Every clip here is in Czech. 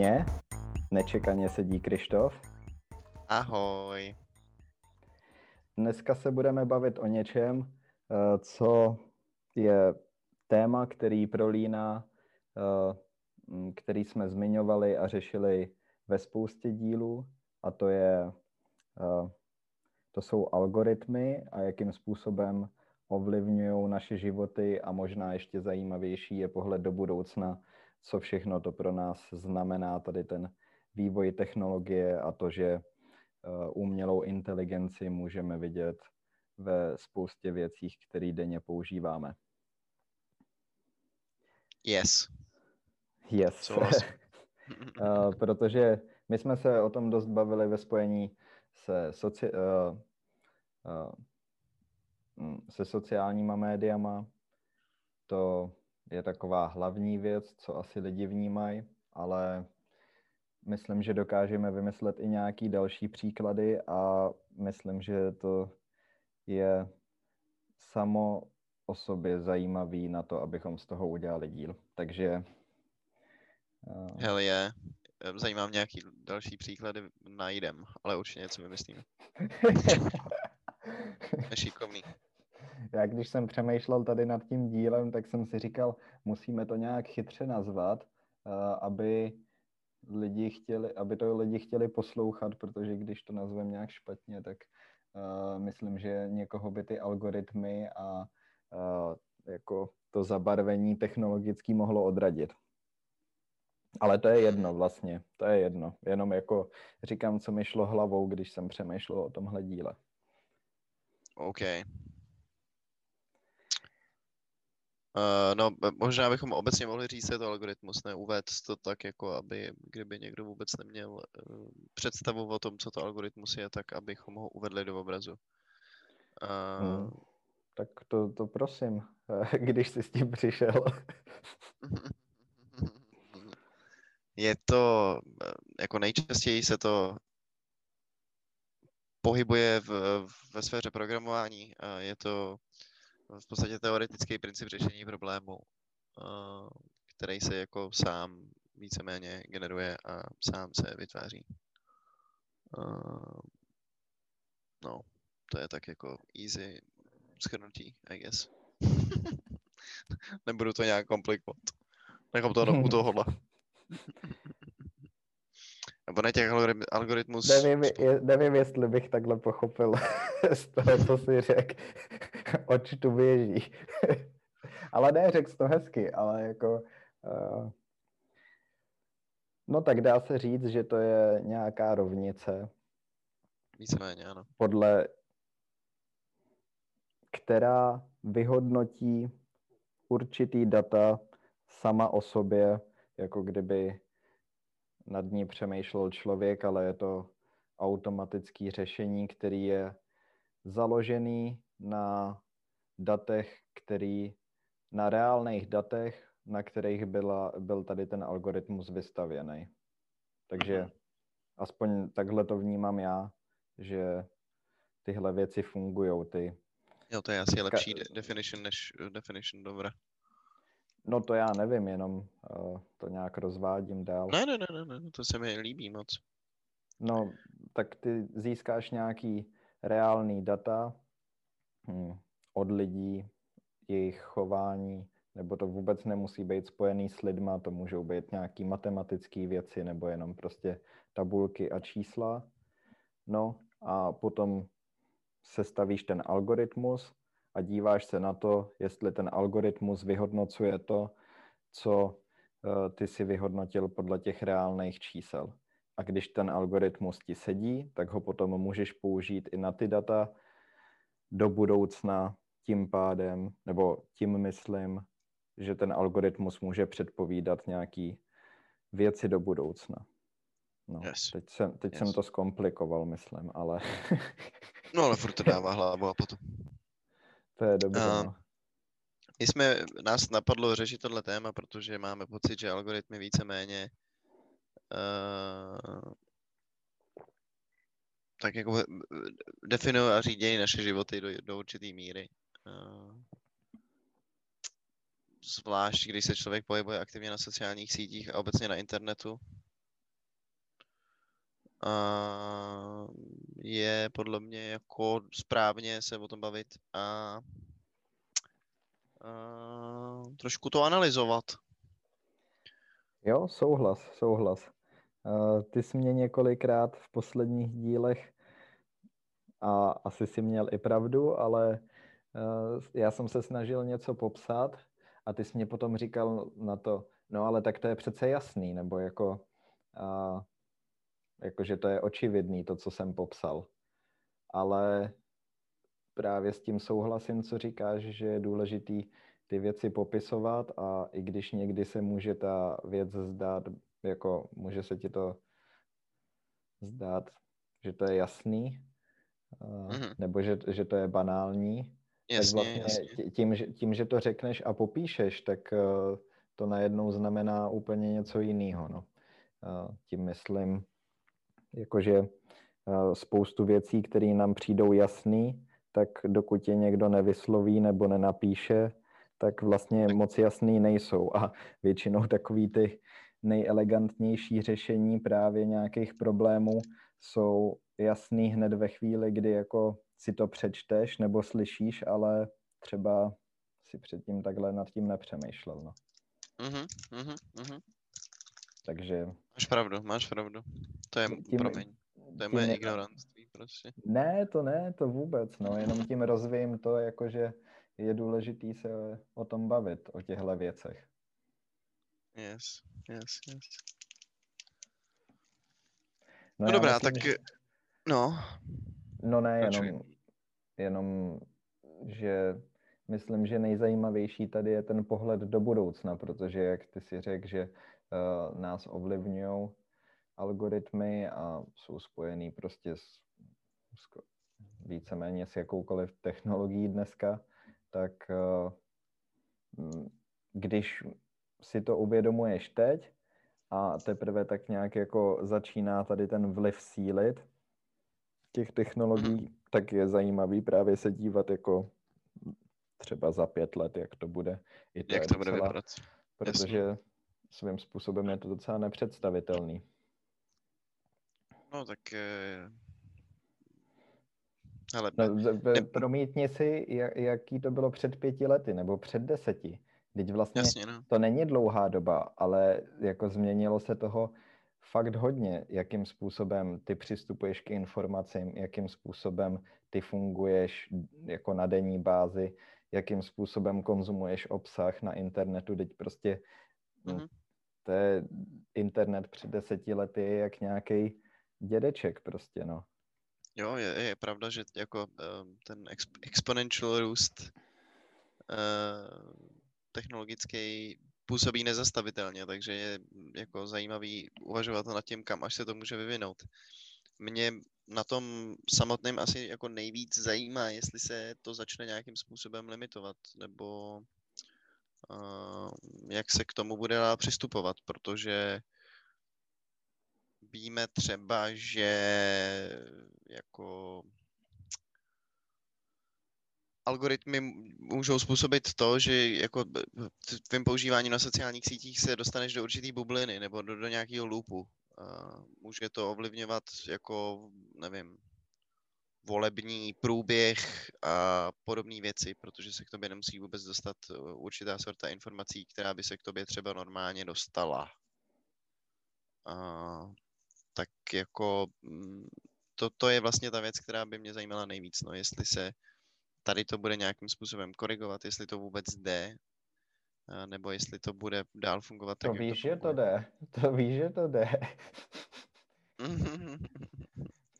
mě nečekaně sedí Krištof. Ahoj. Dneska se budeme bavit o něčem, eh, co je téma, který prolíná, eh, který jsme zmiňovali a řešili ve spoustě dílů, a to je eh, to jsou algoritmy a jakým způsobem ovlivňují naše životy a možná ještě zajímavější je pohled do budoucna, co všechno to pro nás znamená, tady ten vývoj technologie a to, že eh, umělou inteligenci můžeme vidět ve spoustě věcí, které denně používáme. Yes. Yes. uh, protože my jsme se o tom dost bavili ve spojení se, soci, uh, uh, se sociálníma médiama. To je taková hlavní věc, co asi lidi vnímají, ale myslím, že dokážeme vymyslet i nějaký další příklady a myslím, že to je samo o sobě zajímavý na to, abychom z toho udělali díl. Takže... Uh... Hell yeah. Zajímá mě, nějaký další příklady najdem, ale určitě něco vymyslíme. Nešikovný. Já když jsem přemýšlel tady nad tím dílem, tak jsem si říkal, musíme to nějak chytře nazvat, uh, aby lidi chtěli, aby to lidi chtěli poslouchat, protože když to nazvem nějak špatně, tak uh, myslím, že někoho by ty algoritmy a uh, jako to zabarvení technologický mohlo odradit. Ale to je jedno vlastně, to je jedno. Jenom jako říkám, co mi šlo hlavou, když jsem přemýšlel o tomhle díle. OK. Uh, no, možná bychom obecně mohli říct, že to algoritmus, ne uvést to tak, jako aby, kdyby někdo vůbec neměl uh, představu o tom, co to algoritmus je, tak abychom ho uvedli do obrazu. Uh, hmm. Tak to, to prosím, když jsi s tím přišel. je to, jako nejčastěji se to pohybuje v, ve sféře programování. A je to v podstatě teoretický princip řešení problému, eh, který se jako sám víceméně generuje a sám se vytváří. Eh, no, to je tak jako easy schrnutí, I guess. Nebudu to nějak komplikovat. Nechám to u tohohle. Nebo ne těch algoritmus... Nevím, je, nevím, jestli bych takhle pochopil z toho, co jsi řekl, oč tu běží. ale ne, řekl to hezky, ale jako... Uh, no tak dá se říct, že to je nějaká rovnice. Víceméně, ano. Podle která vyhodnotí určitý data sama o sobě jako kdyby nad ní přemýšlel člověk, ale je to automatický řešení, který je založený na datech, který, na reálných datech, na kterých byla, byl tady ten algoritmus vystavěný. Takže mhm. aspoň takhle to vnímám já, že tyhle věci fungují. Ty... Jo, to je asi lepší definition než definition, dobré. No to já nevím, jenom uh, to nějak rozvádím dál. Ne, ne, ne, ne, ne, to se mi líbí moc. No, tak ty získáš nějaký reálný data hm, od lidí, jejich chování, nebo to vůbec nemusí být spojený s lidma, to můžou být nějaký matematické věci, nebo jenom prostě tabulky a čísla. No a potom sestavíš ten algoritmus, a díváš se na to, jestli ten algoritmus vyhodnocuje to, co eh, ty si vyhodnotil podle těch reálných čísel. A když ten algoritmus ti sedí, tak ho potom můžeš použít i na ty data do budoucna tím pádem, nebo tím myslím, že ten algoritmus může předpovídat nějaký věci do budoucna. No, yes. teď, jsem, teď yes. jsem to zkomplikoval, myslím, ale... no ale furt to dává hlavu a potom. To je dobře. Uh, my jsme, nás napadlo řešit tohle téma, protože máme pocit, že algoritmy víceméně uh, tak jako definují a řídějí naše životy do, do určité míry. Uh, zvlášť když se člověk pohybuje aktivně na sociálních sítích a obecně na internetu, a je podle mě jako správně se o tom bavit a, a trošku to analyzovat. Jo, souhlas, souhlas. Uh, ty jsi mě několikrát v posledních dílech a asi si měl i pravdu, ale uh, já jsem se snažil něco popsat a ty jsi mě potom říkal na to, no ale tak to je přece jasný, nebo jako, jako že to je očividný, to, co jsem popsal. Ale právě s tím souhlasím, co říkáš, že je důležitý ty věci popisovat a i když někdy se může ta věc zdát, jako může se ti to zdát, že to je jasný, mm-hmm. nebo že, že to je banální, jasně, tak vlastně jasně. Tím, že, tím, že to řekneš a popíšeš, tak uh, to najednou znamená úplně něco jiného. No. Uh, tím myslím, jakože uh, spoustu věcí, které nám přijdou jasný, tak dokud je někdo nevysloví nebo nenapíše, tak vlastně moc jasný nejsou. A většinou takový ty nejelegantnější řešení právě nějakých problémů jsou jasný hned ve chvíli, kdy jako si to přečteš nebo slyšíš, ale třeba si předtím takhle nad tím nepřemýšlel. No. Uh-huh, uh-huh. Takže... Máš pravdu, máš pravdu. To je, tím, promiň, to je moje ne... ignorantství prostě. Ne, to ne, to vůbec, no, jenom tím rozvím to, jakože je důležitý se o tom bavit, o těchto věcech. Yes, yes, yes. No, no dobrá, myslím, tak že... no. No ne, jenom, jenom, že myslím, že nejzajímavější tady je ten pohled do budoucna, protože jak ty si řekl, že nás ovlivňují algoritmy a jsou spojený prostě s, s víceméně s jakoukoliv technologií dneska, tak uh, když si to uvědomuješ teď a teprve tak nějak jako začíná tady ten vliv sílit těch technologií, tak je zajímavý právě se dívat jako třeba za pět let, jak to bude. I to jak to bude vypadat. Protože Jasně. Svým způsobem je to docela nepředstavitelný. No tak eh... Ale, no, ne... Promítni si, jak, jaký to bylo před pěti lety nebo před deseti. Teď vlastně Jasně, no. to není dlouhá doba, ale jako změnilo se toho fakt hodně, jakým způsobem ty přistupuješ k informacím, jakým způsobem ty funguješ jako na denní bázi, jakým způsobem konzumuješ obsah na internetu. Teď prostě mm-hmm. To je internet před deseti lety je jak nějaký dědeček prostě, no. Jo, je, je pravda, že jako um, ten exp- exponential růst uh, technologický působí nezastavitelně, takže je jako zajímavý uvažovat nad tím, kam až se to může vyvinout. Mě na tom samotném asi jako nejvíc zajímá, jestli se to začne nějakým způsobem limitovat, nebo jak se k tomu bude dál přistupovat, protože víme třeba, že jako algoritmy můžou způsobit to, že jako tvým používáním na sociálních sítích se dostaneš do určitý bubliny nebo do, do nějakého loopu. Může to ovlivňovat jako, nevím, volební průběh a podobné věci, protože se k tobě nemusí vůbec dostat uh, určitá sorta informací, která by se k tobě třeba normálně dostala. A, tak jako mm, to, to je vlastně ta věc, která by mě zajímala nejvíc, no, jestli se tady to bude nějakým způsobem korigovat, jestli to vůbec jde, nebo jestli to bude dál fungovat to tak, víš, to že to jde. To víš, že to jde.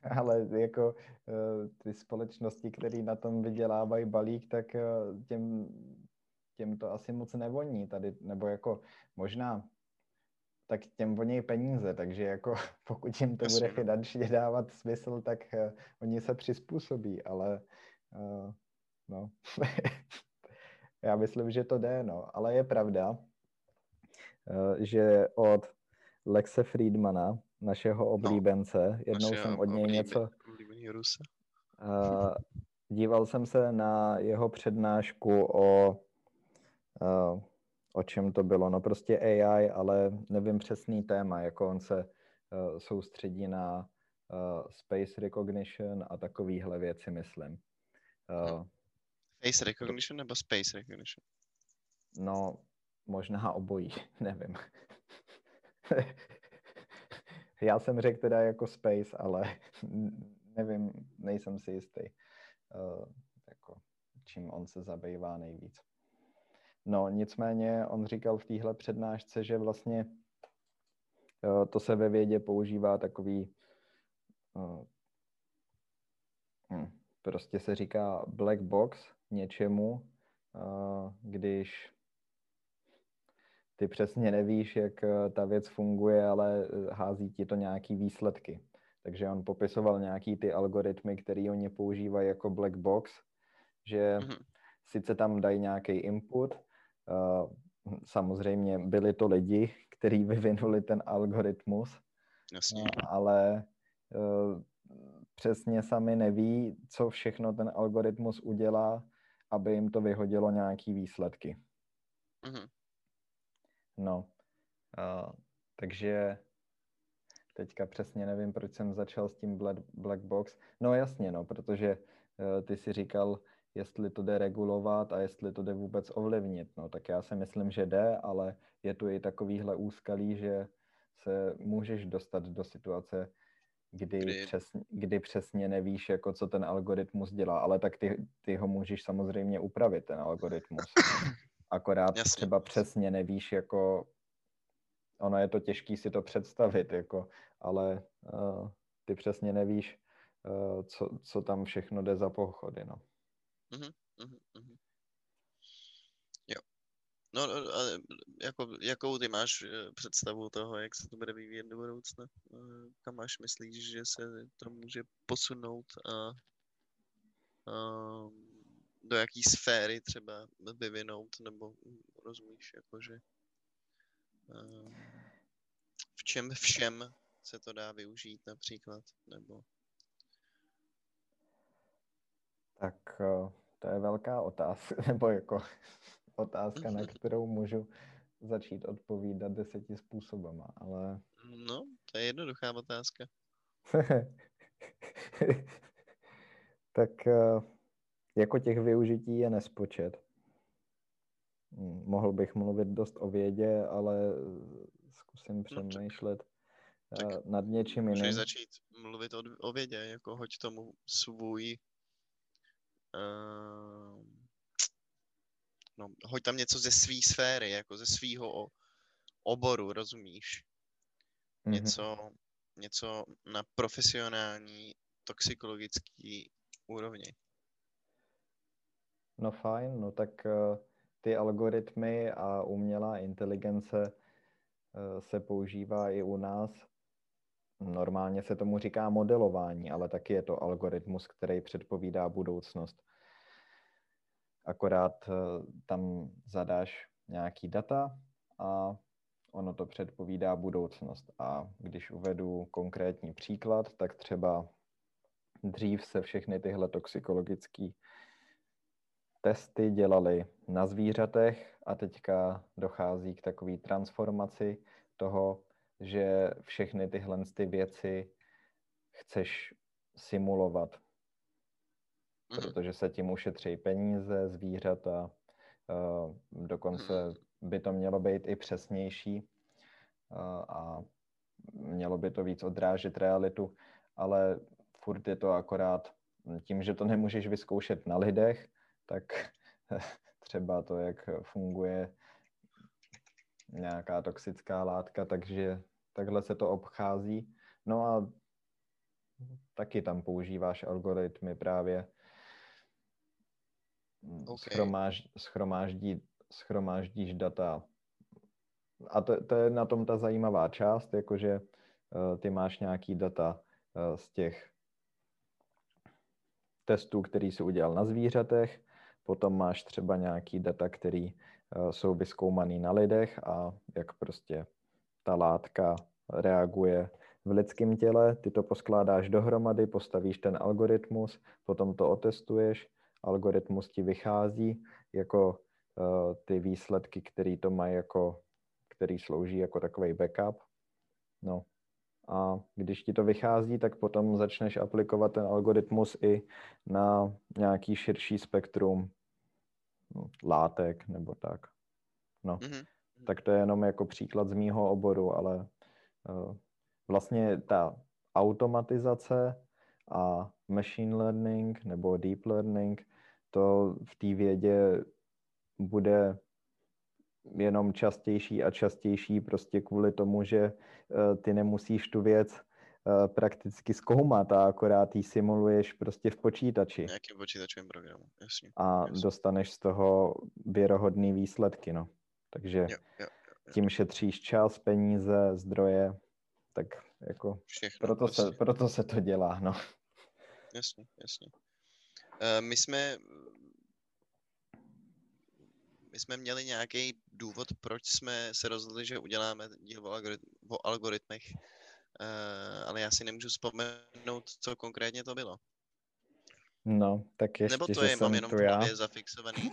Ale jako eh, ty společnosti, které na tom vydělávají balík, tak eh, těm, těm to asi moc nevoní tady, nebo jako možná tak těm voní peníze, takže jako pokud jim to bude no. finančně dávat smysl, tak uh, oni se přizpůsobí, ale uh, no. Já myslím, že to jde, no. Ale je pravda, eh, že od Lexe Friedmana, našeho no, oblíbence, no, jednou jsem od něj něco... Uh, díval jsem se na jeho přednášku o uh, o čem to bylo. No prostě AI, ale nevím přesný téma, jako on se uh, soustředí na uh, space recognition a takovýhle věci, myslím. Uh, face recognition nebo space recognition? No, možná obojí, nevím. Já jsem řekl teda jako space, ale nevím, nejsem si jistý, uh, jako, čím on se zabývá nejvíc. No, nicméně on říkal v téhle přednášce, že vlastně uh, to se ve vědě používá takový, uh, hm, prostě se říká black box něčemu, uh, když ty přesně nevíš, jak eh, ta věc funguje, ale eh, hází ti to nějaký výsledky. Takže on popisoval nějaký ty algoritmy, které oni používají jako black box, že mm-hmm. sice tam dají nějaký input, uh, samozřejmě byli to lidi, kteří vyvinuli ten algoritmus, Jasně. ale uh, přesně sami neví, co všechno ten algoritmus udělá, aby jim to vyhodilo nějaký výsledky. Mm-hmm. No, uh, takže teďka přesně nevím, proč jsem začal s tím black, black box. No jasně, no, protože uh, ty si říkal, jestli to jde regulovat a jestli to jde vůbec ovlivnit. No, tak já si myslím, že jde, ale je tu i takovýhle úskalí, že se můžeš dostat do situace, kdy, kdy... Přesně, kdy přesně nevíš, jako co ten algoritmus dělá, ale tak ty, ty ho můžeš samozřejmě upravit, ten algoritmus. Akorát Jasně. třeba přesně nevíš, jako ono je to těžký si to představit, jako, ale uh, ty přesně nevíš, uh, co, co tam všechno jde za pochody, no. Uh-huh. Jo. No, ale jako, jakou ty máš eh, představu toho, jak se to bude vyvíjet do budoucna? Kam máš myslíš, že se to může posunout a, a do jaký sféry třeba vyvinout, nebo rozumíš, jakože ehm, v čem všem se to dá využít například, nebo tak eh, to je velká otázka, nebo jako otázka, na kterou můžu začít odpovídat deseti způsobama, ale... No, to je jednoduchá otázka. tak eh, jako těch využití je nespočet. Hm, mohl bych mluvit dost o vědě, ale zkusím no, přemýšlet no, nad něčím jiným. Můžeš začít mluvit o, o vědě, jako hoď tomu svůj uh, no, hoď tam něco ze své sféry, jako ze svého oboru, rozumíš? Mm-hmm. Něco, něco na profesionální toxikologický úrovni. No fajn, no tak uh, ty algoritmy a umělá inteligence uh, se používá i u nás. Normálně se tomu říká modelování, ale taky je to algoritmus, který předpovídá budoucnost. Akorát uh, tam zadáš nějaký data a ono to předpovídá budoucnost. A když uvedu konkrétní příklad, tak třeba dřív se všechny tyhle toxikologické testy dělali na zvířatech a teďka dochází k takové transformaci toho, že všechny tyhle ty věci chceš simulovat, mm. protože se tím ušetří peníze, zvířata, uh, dokonce mm. by to mělo být i přesnější uh, a mělo by to víc odrážet realitu, ale furt je to akorát tím, že to nemůžeš vyzkoušet na lidech, tak třeba to, jak funguje nějaká toxická látka, takže takhle se to obchází. No a taky tam používáš algoritmy právě okay. schromáž, schromáždí, schromáždíš data. A to, to je na tom ta zajímavá část, jakože uh, ty máš nějaký data uh, z těch testů, který jsi udělal na zvířatech, Potom máš třeba nějaký data, které uh, jsou vyskoumaný na lidech a jak prostě ta látka reaguje v lidském těle, ty to poskládáš dohromady, postavíš ten algoritmus, potom to otestuješ, algoritmus ti vychází jako uh, ty výsledky, které to mají jako, který slouží jako takový backup. No a když ti to vychází, tak potom začneš aplikovat ten algoritmus i na nějaký širší spektrum látek nebo tak. No, mm-hmm. tak to je jenom jako příklad z mýho oboru, ale uh, vlastně ta automatizace a machine learning nebo deep learning, to v té vědě bude jenom častější a častější prostě kvůli tomu, že eh, ty nemusíš tu věc prakticky zkoumat a akorát ji simuluješ prostě v počítači. Nějakým počítačovým programu, jasně. A jasně. dostaneš z toho věrohodný výsledky, no. Takže jo, jo, jo, jo. tím šetříš čas, peníze, zdroje, tak jako Všechno, proto, se, prostě. proto se to dělá, no. Jasně, jasně. Uh, my jsme my jsme měli nějaký důvod, proč jsme se rozhodli, že uděláme díl o, algorit- o algoritmech, uh, ale já si nemůžu vzpomenout, co konkrétně to bylo. No, tak ještě, Nebo to je, mám jenom v hlavě zafixovaný.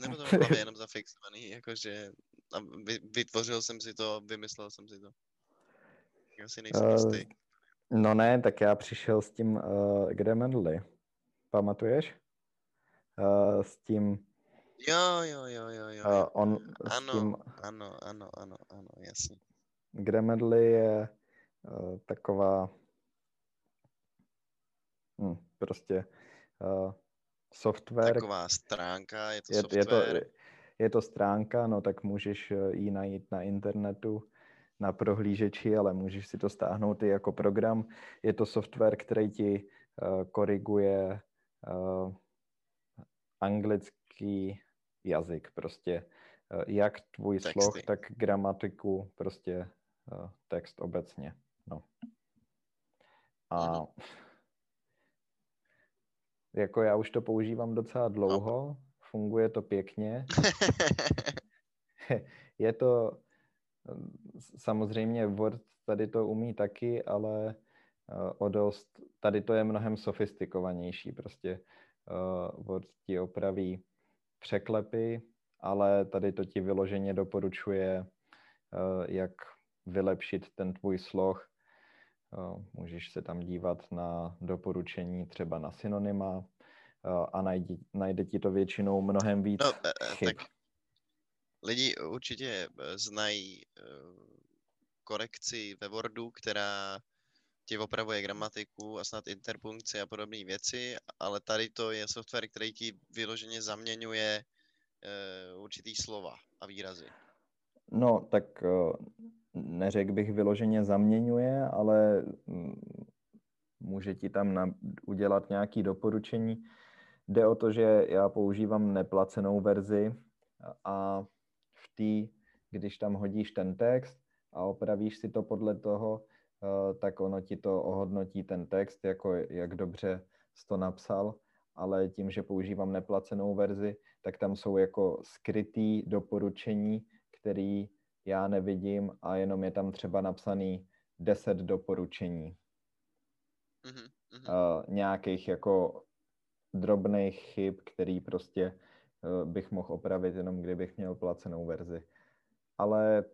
Nebo to mám v hlavě jenom zafixovaný, jakože a vy, vytvořil jsem si to, vymyslel jsem si to. Já si nejsem uh, jistý. No ne, tak já přišel s tím uh, Grammarly. Pamatuješ? Uh, s tím Jo, jo, jo, jo, jo. Uh, on ano, tím... ano, ano, ano, ano, jasně. Grammarly je uh, taková hm, prostě uh, software. Taková stránka, je to je, software. Je to, je to stránka, no tak můžeš eh, ji najít na internetu, na prohlížeči, ale můžeš si to stáhnout i jako program. Je to software, který ti uh, koriguje uh, anglický jazyk, prostě eh, jak tvůj Texty. sloh, tak gramatiku, prostě text obecně. No. A mm. jako já už to používám docela dlouho, funguje to pěkně. je to, samozřejmě Word tady to umí taky, ale eh, o dost, tady to je mnohem sofistikovanější, prostě Word ti opraví překlepy, ale tady to ti vyloženě doporučuje, eh, jak vylepšit ten tvůj sloh. Eh, můžeš se tam dívat na doporučení třeba na synonyma eh, a najde, najde ti to většinou mnohem víc no, chyb. Tak lidi určitě znají korekci ve Wordu, která ti opravuje gramatiku a snad interpunkci a podobné věci, ale tady to je software, který ti vyloženě zaměňuje určitý slova a výrazy. No, tak neřekl bych vyloženě zaměňuje, ale mm, může ti tam na, udělat nějaké doporučení. Jde o to, že já používám neplacenou verzi a v té, když tam hodíš ten text a opravíš si to podle toho, Eh, tak ono ti to ohodnotí ten text, jako jak dobře jsi to napsal, ale tím, že používám neplacenou verzi, tak tam jsou jako skrytý doporučení, který já nevidím a jenom je tam třeba napsaný 10 doporučení. Mm-hmm. Uh, nějakých jako drobných chyb, který prostě uh, bych mohl opravit jenom kdybych měl placenou verzi. Ale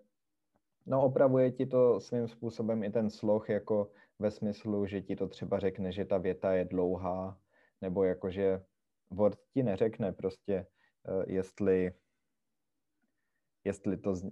No opravuje ti to svým způsobem i ten sloh, jako ve smyslu, že ti to třeba řekne, že ta věta je dlouhá, nebo jako, že Word ti neřekne prostě, uh, jestli, jestli to z...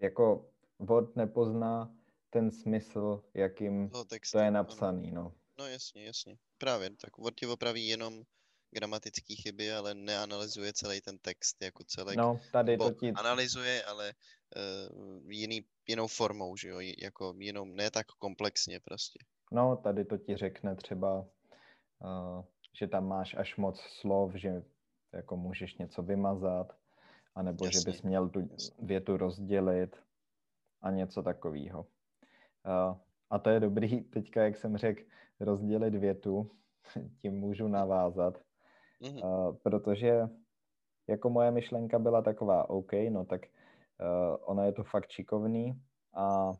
jako Word nepozná ten smysl, jakým no, to je napsaný, no. No jasně, jasně. Právě, tak Word ti opraví jenom gramatické chyby, ale neanalyzuje celý ten text jako celý. No, tady to ti... Analyzuje, ale uh, jiný, jinou formou, že jo, jako jinou, ne tak komplexně prostě. No, tady to ti řekne třeba, uh, že tam máš až moc slov, že jako můžeš něco vymazat, anebo jasně, že bys měl tu jasně. větu rozdělit a něco takového. A to je dobrý, teďka, jak jsem řekl, rozdělit větu, tím můžu navázat, Mm-hmm. Protože jako moje myšlenka byla taková, OK, no tak ono je to fakt šikovný a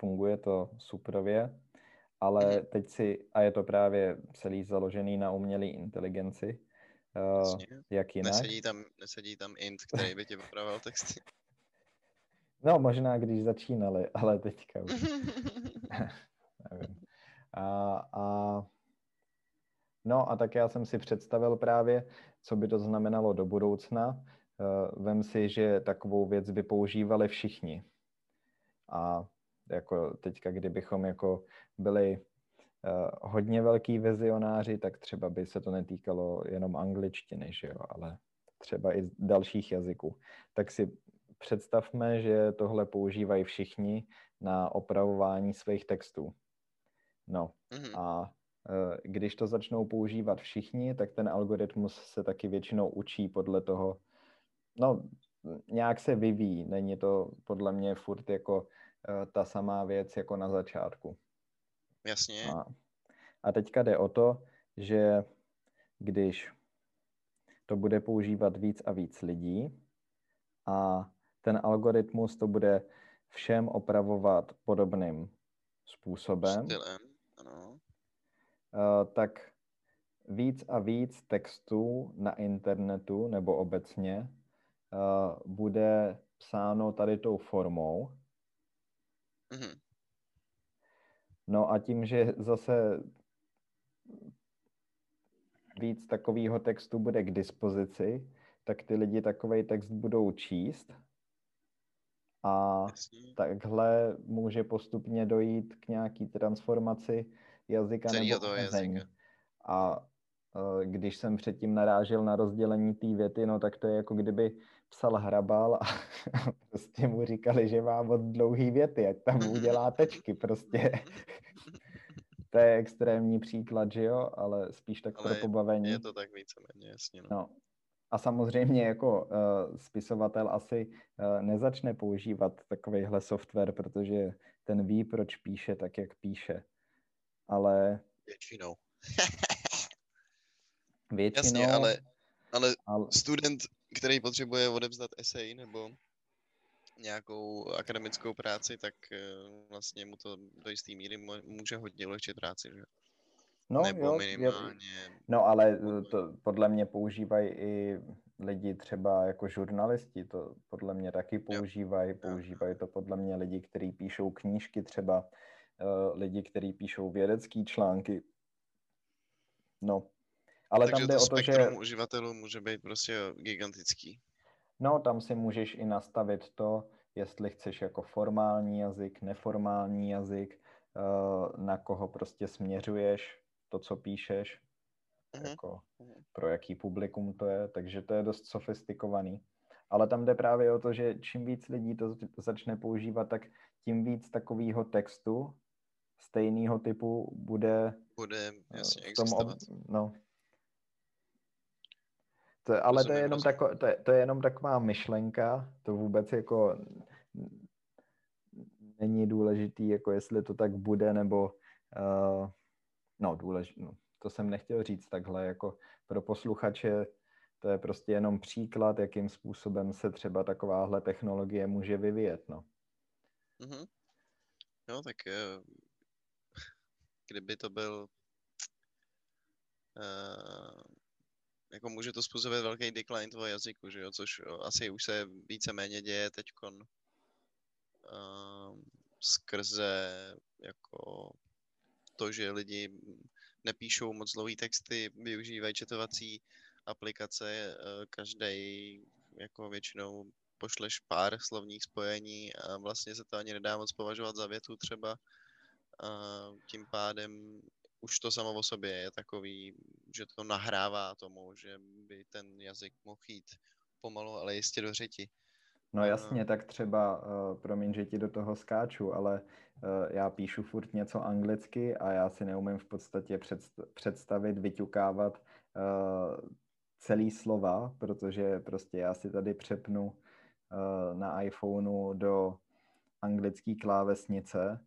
funguje to suprově, ale mm. teď si, a je to právě celý založený na umělé inteligenci, uh, jak jinak. Nesedí tam, nesedí tam int, který by ti opravoval texty. No, možná když začínali, ale teďka už. Nevím. A, a, no a tak já jsem si představil právě, co by to znamenalo do budoucna. Uh, vem si, že takovou věc by používali všichni. A jako teďka, kdybychom jako byli uh, hodně velký vizionáři, tak třeba by se to netýkalo jenom angličtiny, že jo, ale třeba i dalších jazyků. Tak si představme, že tohle používají všichni na opravování svých textů. No mm-hmm. a uh, když to začnou používat všichni, tak ten algoritmus se taky většinou učí podle toho, no nějak se vyvíjí, není to podle mě furt jako Eh, ta samá věc jako na začátku. Jasně. A, a teďka jde o to, že když to bude používat víc a víc lidí a ten algoritmus to bude všem opravovat podobným způsobem, Stylem, ano. Uh, tak víc a víc textů na internetu nebo obecně uh, bude psáno tady tou formou Mm-hmm. No a tím, že zase víc takového textu bude k dispozici, tak ty lidi takový text budou číst a Jasně. takhle může postupně dojít k nějaký transformaci jazyka nebo omezení. A e, když jsem předtím narážel na rozdělení té věty, no tak to je jako kdyby psal hrabal a prostě mu říkali, že má moc dlouhý věty, ať tam udělá tečky prostě. to je extrémní příklad, že jo, ale spíš tak ale pro pobavení. Je to tak víceméně, jasně. No. no. A samozřejmě jako uh, spisovatel asi uh, nezačne používat takovýhle software, protože ten ví, proč píše tak, jak píše. Ale... Většinou. Většinou. Jasně, ale, ale, ale student který potřebuje odevzdat esej nebo nějakou akademickou práci, tak eh, vlastně mu to do jisté míry může hodně ulehčit práci, že? No, Nebo jo, minimálně... No, ale eh, to podle mě používají i lidi třeba jako žurnalisti, to podle mě taky používají, používají to podle mě lidi, kteří píšou knížky třeba, uh, lidi, kteří píšou vědecké články. No, ale Takže tam jde to o to, že... uživatelů může být prostě gigantický. No, tam si můžeš i nastavit to, jestli chceš jako formální jazyk, neformální jazyk, eh, na koho prostě směřuješ to, co píšeš, uh-huh. jako uh-huh. pro jaký publikum to je, takže to je dost sofistikovaný. Ale tam jde právě o to, že čím víc lidí to začne používat, tak tím víc takového textu stejného typu bude, bude jasně, v tom ob, no, to, ale to je, jenom tako, to, je, to je jenom taková myšlenka, to vůbec jako není důležitý, jako jestli to tak bude, nebo uh, no důležitý, no, to jsem nechtěl říct takhle, jako pro posluchače to je prostě jenom příklad, jakým způsobem se třeba takováhle technologie může vyvíjet, no. Mm-hmm. No, tak uh, kdyby to byl uh, jako může to způsobit velký decline toho jazyku, že jo, což asi už se víceméně děje teďkon uh, skrze jako to, že lidi nepíšou moc dlouhý texty, využívají četovací aplikace, uh, každý jako většinou pošleš pár slovních spojení a vlastně se to ani nedá moc považovat za větu třeba. Uh, tím pádem už to samo o sobě je takový, že to nahrává tomu, že by ten jazyk mohl jít pomalu, ale jistě do řeti. No jasně, tak třeba, uh, promiň, že ti do toho skáču, ale uh, já píšu furt něco anglicky a já si neumím v podstatě představit, vyťukávat uh, celý slova, protože prostě já si tady přepnu uh, na iPhoneu do anglické klávesnice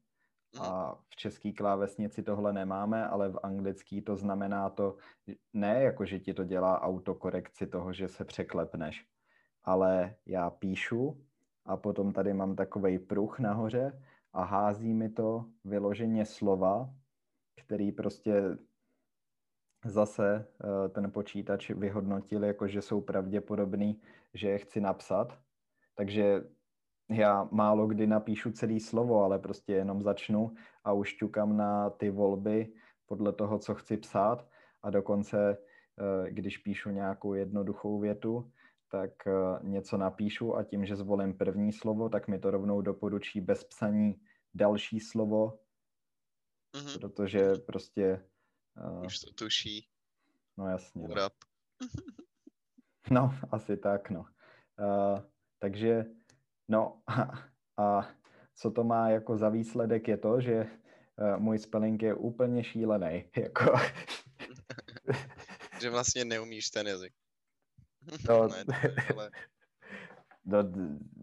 a v české klávesnici tohle nemáme, ale v anglický to znamená to, ne jako, že ti to dělá autokorekci toho, že se překlepneš, ale já píšu a potom tady mám takový pruh nahoře a hází mi to vyloženě slova který prostě zase eh, ten počítač vyhodnotil, jako že jsou pravděpodobný, že je chci napsat. Takže já málo kdy napíšu celý slovo, ale prostě jenom začnu a už ťukám na ty volby podle toho, co chci psát a dokonce, eh, když píšu nějakou jednoduchou větu, tak eh, něco napíšu a tím, že zvolím první slovo, tak mi to rovnou doporučí bez psaní další slovo, mm-hmm. protože prostě... Uh, Už to tuší. No jasně. No. no, asi tak, no. Uh, takže, no a, a co to má jako za výsledek je to, že uh, můj spelling je úplně šílený, jako... že vlastně neumíš ten jazyk. No, ne, ale... no,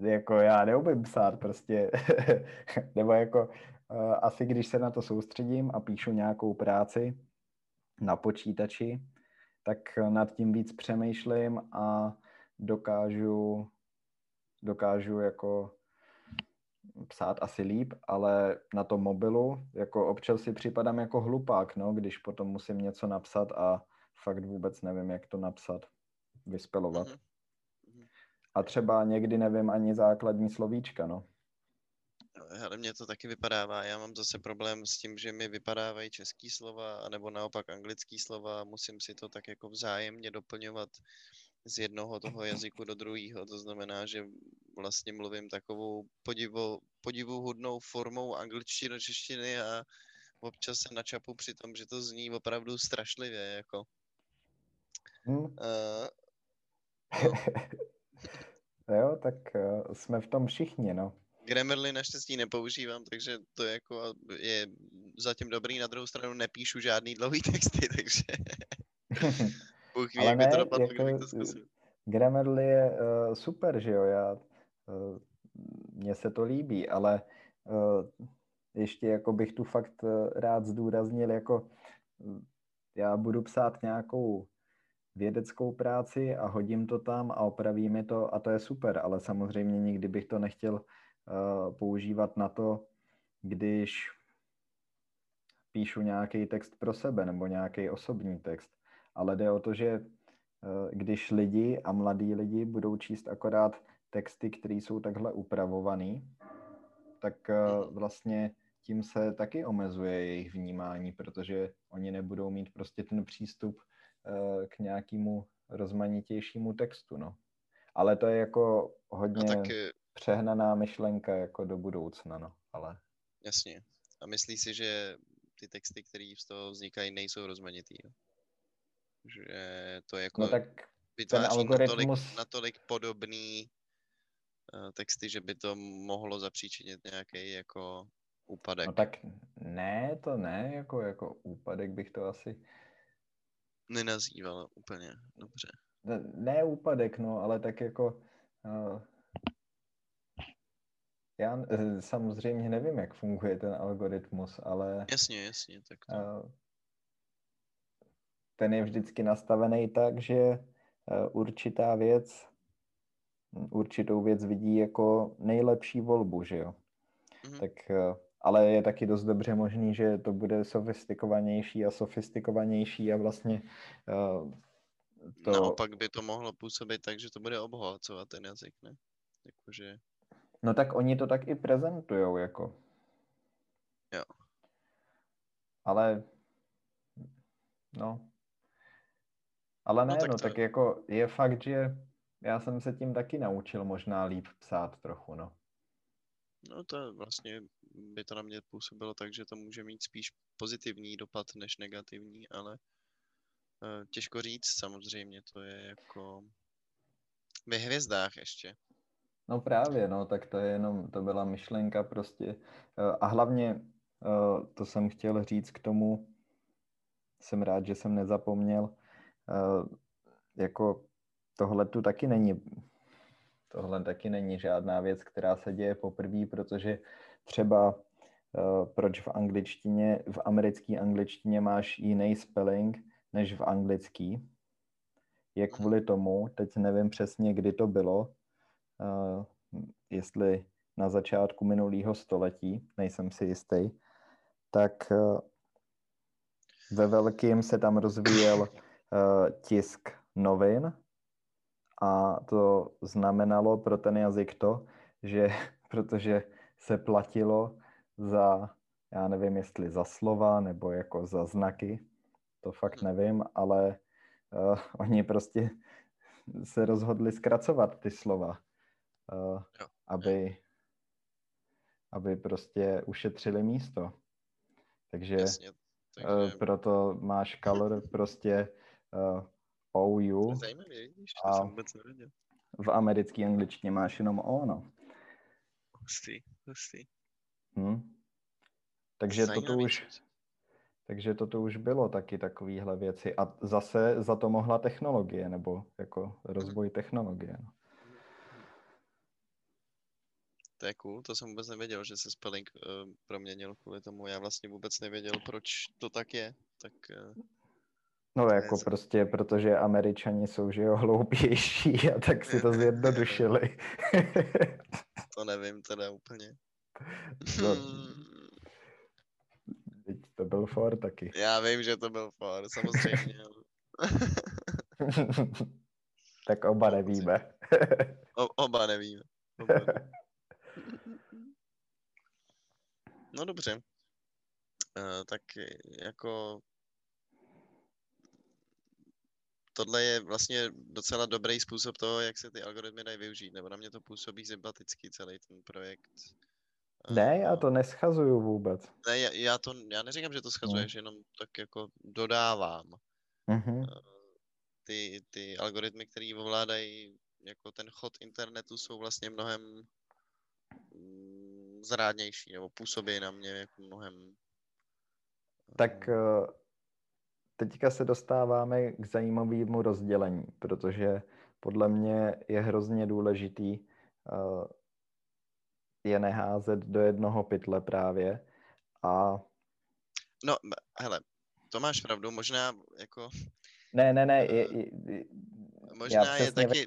jako já neumím psát prostě, nebo jako uh, asi když se na to soustředím a píšu nějakou práci na počítači, tak nad tím víc přemýšlím a dokážu, dokážu jako psát asi líp, ale na tom mobilu jako občas si připadám jako hlupák, no, když potom musím něco napsat a fakt vůbec nevím, jak to napsat vyspelovat. Mm-hmm. A třeba někdy nevím ani základní slovíčka, no. Ale mně to taky vypadává. Já mám zase problém s tím, že mi vypadávají český slova, anebo naopak anglický slova. Musím si to tak jako vzájemně doplňovat z jednoho toho jazyku do druhého. To znamená, že vlastně mluvím takovou podivu, podivuhodnou formou angličtiny do češtiny a občas se načapu při tom, že to zní opravdu strašlivě. Jako. Hmm. Uh, jo, tak uh, jsme v tom všichni, no. Grammarly naštěstí nepoužívám, takže to je jako je zatím dobrý. Na druhou stranu nepíšu žádný dlouhý texty, takže Bůh ví, Ale ne, to dopadlo, jako, to zkusil. Grammarly je uh, super, že jo, já, uh, mně se to líbí, ale uh, ještě jako bych tu fakt uh, rád zdůraznil, jako uh, já budu psát nějakou vědeckou práci a hodím to tam a opraví mi to a to je super, ale samozřejmě nikdy bych to nechtěl uh, používat na to, když píšu nějaký text pro sebe nebo nějaký osobní text. Ale jde o to, že uh, když lidi a mladí lidi budou číst akorát texty, které jsou takhle upravované, tak uh, vlastně tím se taky omezuje jejich vnímání, protože oni nebudou mít prostě ten přístup Eh, k nějakému rozmanitějšímu textu, no. Ale to je jako hodně no, tak, přehnaná myšlenka jako do budoucna, no, ale... Jasně. A myslí si, že ty texty, které z toho vznikají, nejsou rozmanitý, jo? Že to je jako... No tak ten algoritmus... natolik, natolik podobný uh, texty, že by to mohlo zapříčinit nějaký jako úpadek. No tak ne, to ne, jako, jako úpadek bych to asi nenazývala úplně dobře. Ne, ne úpadek, no, ale tak jako... Uh, já uh, samozřejmě nevím, jak funguje ten algoritmus, ale... Jasně, jasně, tak to... Uh, ten je vždycky nastavený tak, že uh, určitá věc, určitou věc vidí jako nejlepší volbu, že jo? Mm-hmm. Tak uh, ale je taky dost dobře možný, že to bude sofistikovanější a sofistikovanější a vlastně uh, to... Naopak by to mohlo působit tak, že to bude obohacovat ten jazyk, ne? Jakože... No tak oni to tak i prezentujou, jako. Jo. Ale, no. Ale no ne, no, tak, no, tak jako je fakt, že já jsem se tím taky naučil možná líp psát trochu, no. No to vlastně by to na mě působilo tak, že to může mít spíš pozitivní dopad než negativní, ale uh, těžko říct samozřejmě, to je jako ve hvězdách ještě. No právě, no, tak to je jenom, to byla myšlenka prostě. Uh, a hlavně, uh, to jsem chtěl říct k tomu, jsem rád, že jsem nezapomněl, jako tohle tu taky není tohle taky není žádná věc, která se děje poprvé, protože třeba uh, proč v angličtině, v americké angličtině máš jiný spelling než v anglický. Je kvůli tomu, teď nevím přesně, kdy to bylo, uh, jestli na začátku minulého století, nejsem si jistý, tak ve velkým se tam rozvíjel tisk novin a to znamenalo pro ten jazyk to, že protože se platilo za, já nevím, jestli za slova nebo jako za znaky, to fakt nevím, ale uh, oni prostě se rozhodli zkracovat ty slova, uh, aby, aby prostě ušetřili místo. Takže, Jasně, takže... Uh, proto máš color prostě uh, OU Zajímavý, víš, to a jsem vůbec nevěděl. v americké angličtině máš jenom O, no. Hustý, hustý. Hmm. Takže Zajímavý, toto už, takže toto už bylo taky takovéhle věci. A zase za to mohla technologie, nebo jako rozvoj hmm. technologie. No. To je cool, to jsem vůbec nevěděl, že se spelling uh, proměnil kvůli tomu. Já vlastně vůbec nevěděl, proč to tak je. Tak, uh, no jako je... prostě, protože američani jsou, že jo, hloupější a tak si to zjednodušili. to nevím teda úplně. No, to byl for taky. Já vím, že to byl for, samozřejmě. tak oba nevíme. o, oba nevíme. Oba nevíme. No dobře. Uh, tak jako tohle je vlastně docela dobrý způsob toho, jak se ty algoritmy dají využít, nebo na mě to působí sympatický celý ten projekt. Ne, já to neschazuju vůbec. Ne, já, já to, já neříkám, že to schazuješ, no. jenom tak jako dodávám. Mm-hmm. Ty, ty algoritmy, které ovládají jako ten chod internetu, jsou vlastně mnohem mm, zrádnější, nebo působí na mě jako mnohem... Tak eh, teďka se dostáváme k zajímavému rozdělení, protože podle mě je hrozně důležitý uh, je neházet do jednoho pytle právě a... No, hele, to máš pravdu, možná jako... Ne, ne, ne, je, je, možná je taky...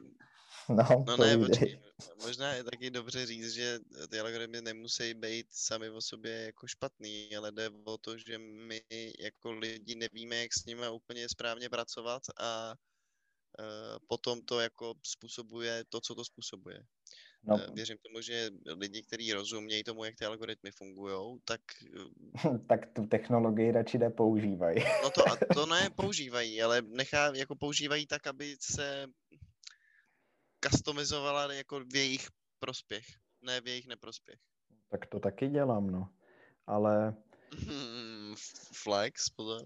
No, no ne, počkej, možná je taky dobře říct, že ty algoritmy nemusí být sami o sobě jako špatný, ale jde o to, že my jako lidi nevíme, jak s nimi úplně správně pracovat a uh, potom to jako způsobuje to, co to způsobuje. No. Uh, věřím tomu, že lidi, kteří rozumějí tomu, jak ty algoritmy fungují, tak... Uh, tak tu technologii radši nepoužívají. no to, a to ne používají, ale nechá, jako používají tak, aby se customizovala jako v jejich prospěch, ne v jejich neprospěch. Tak to taky dělám, no. Ale... Flex, pozor.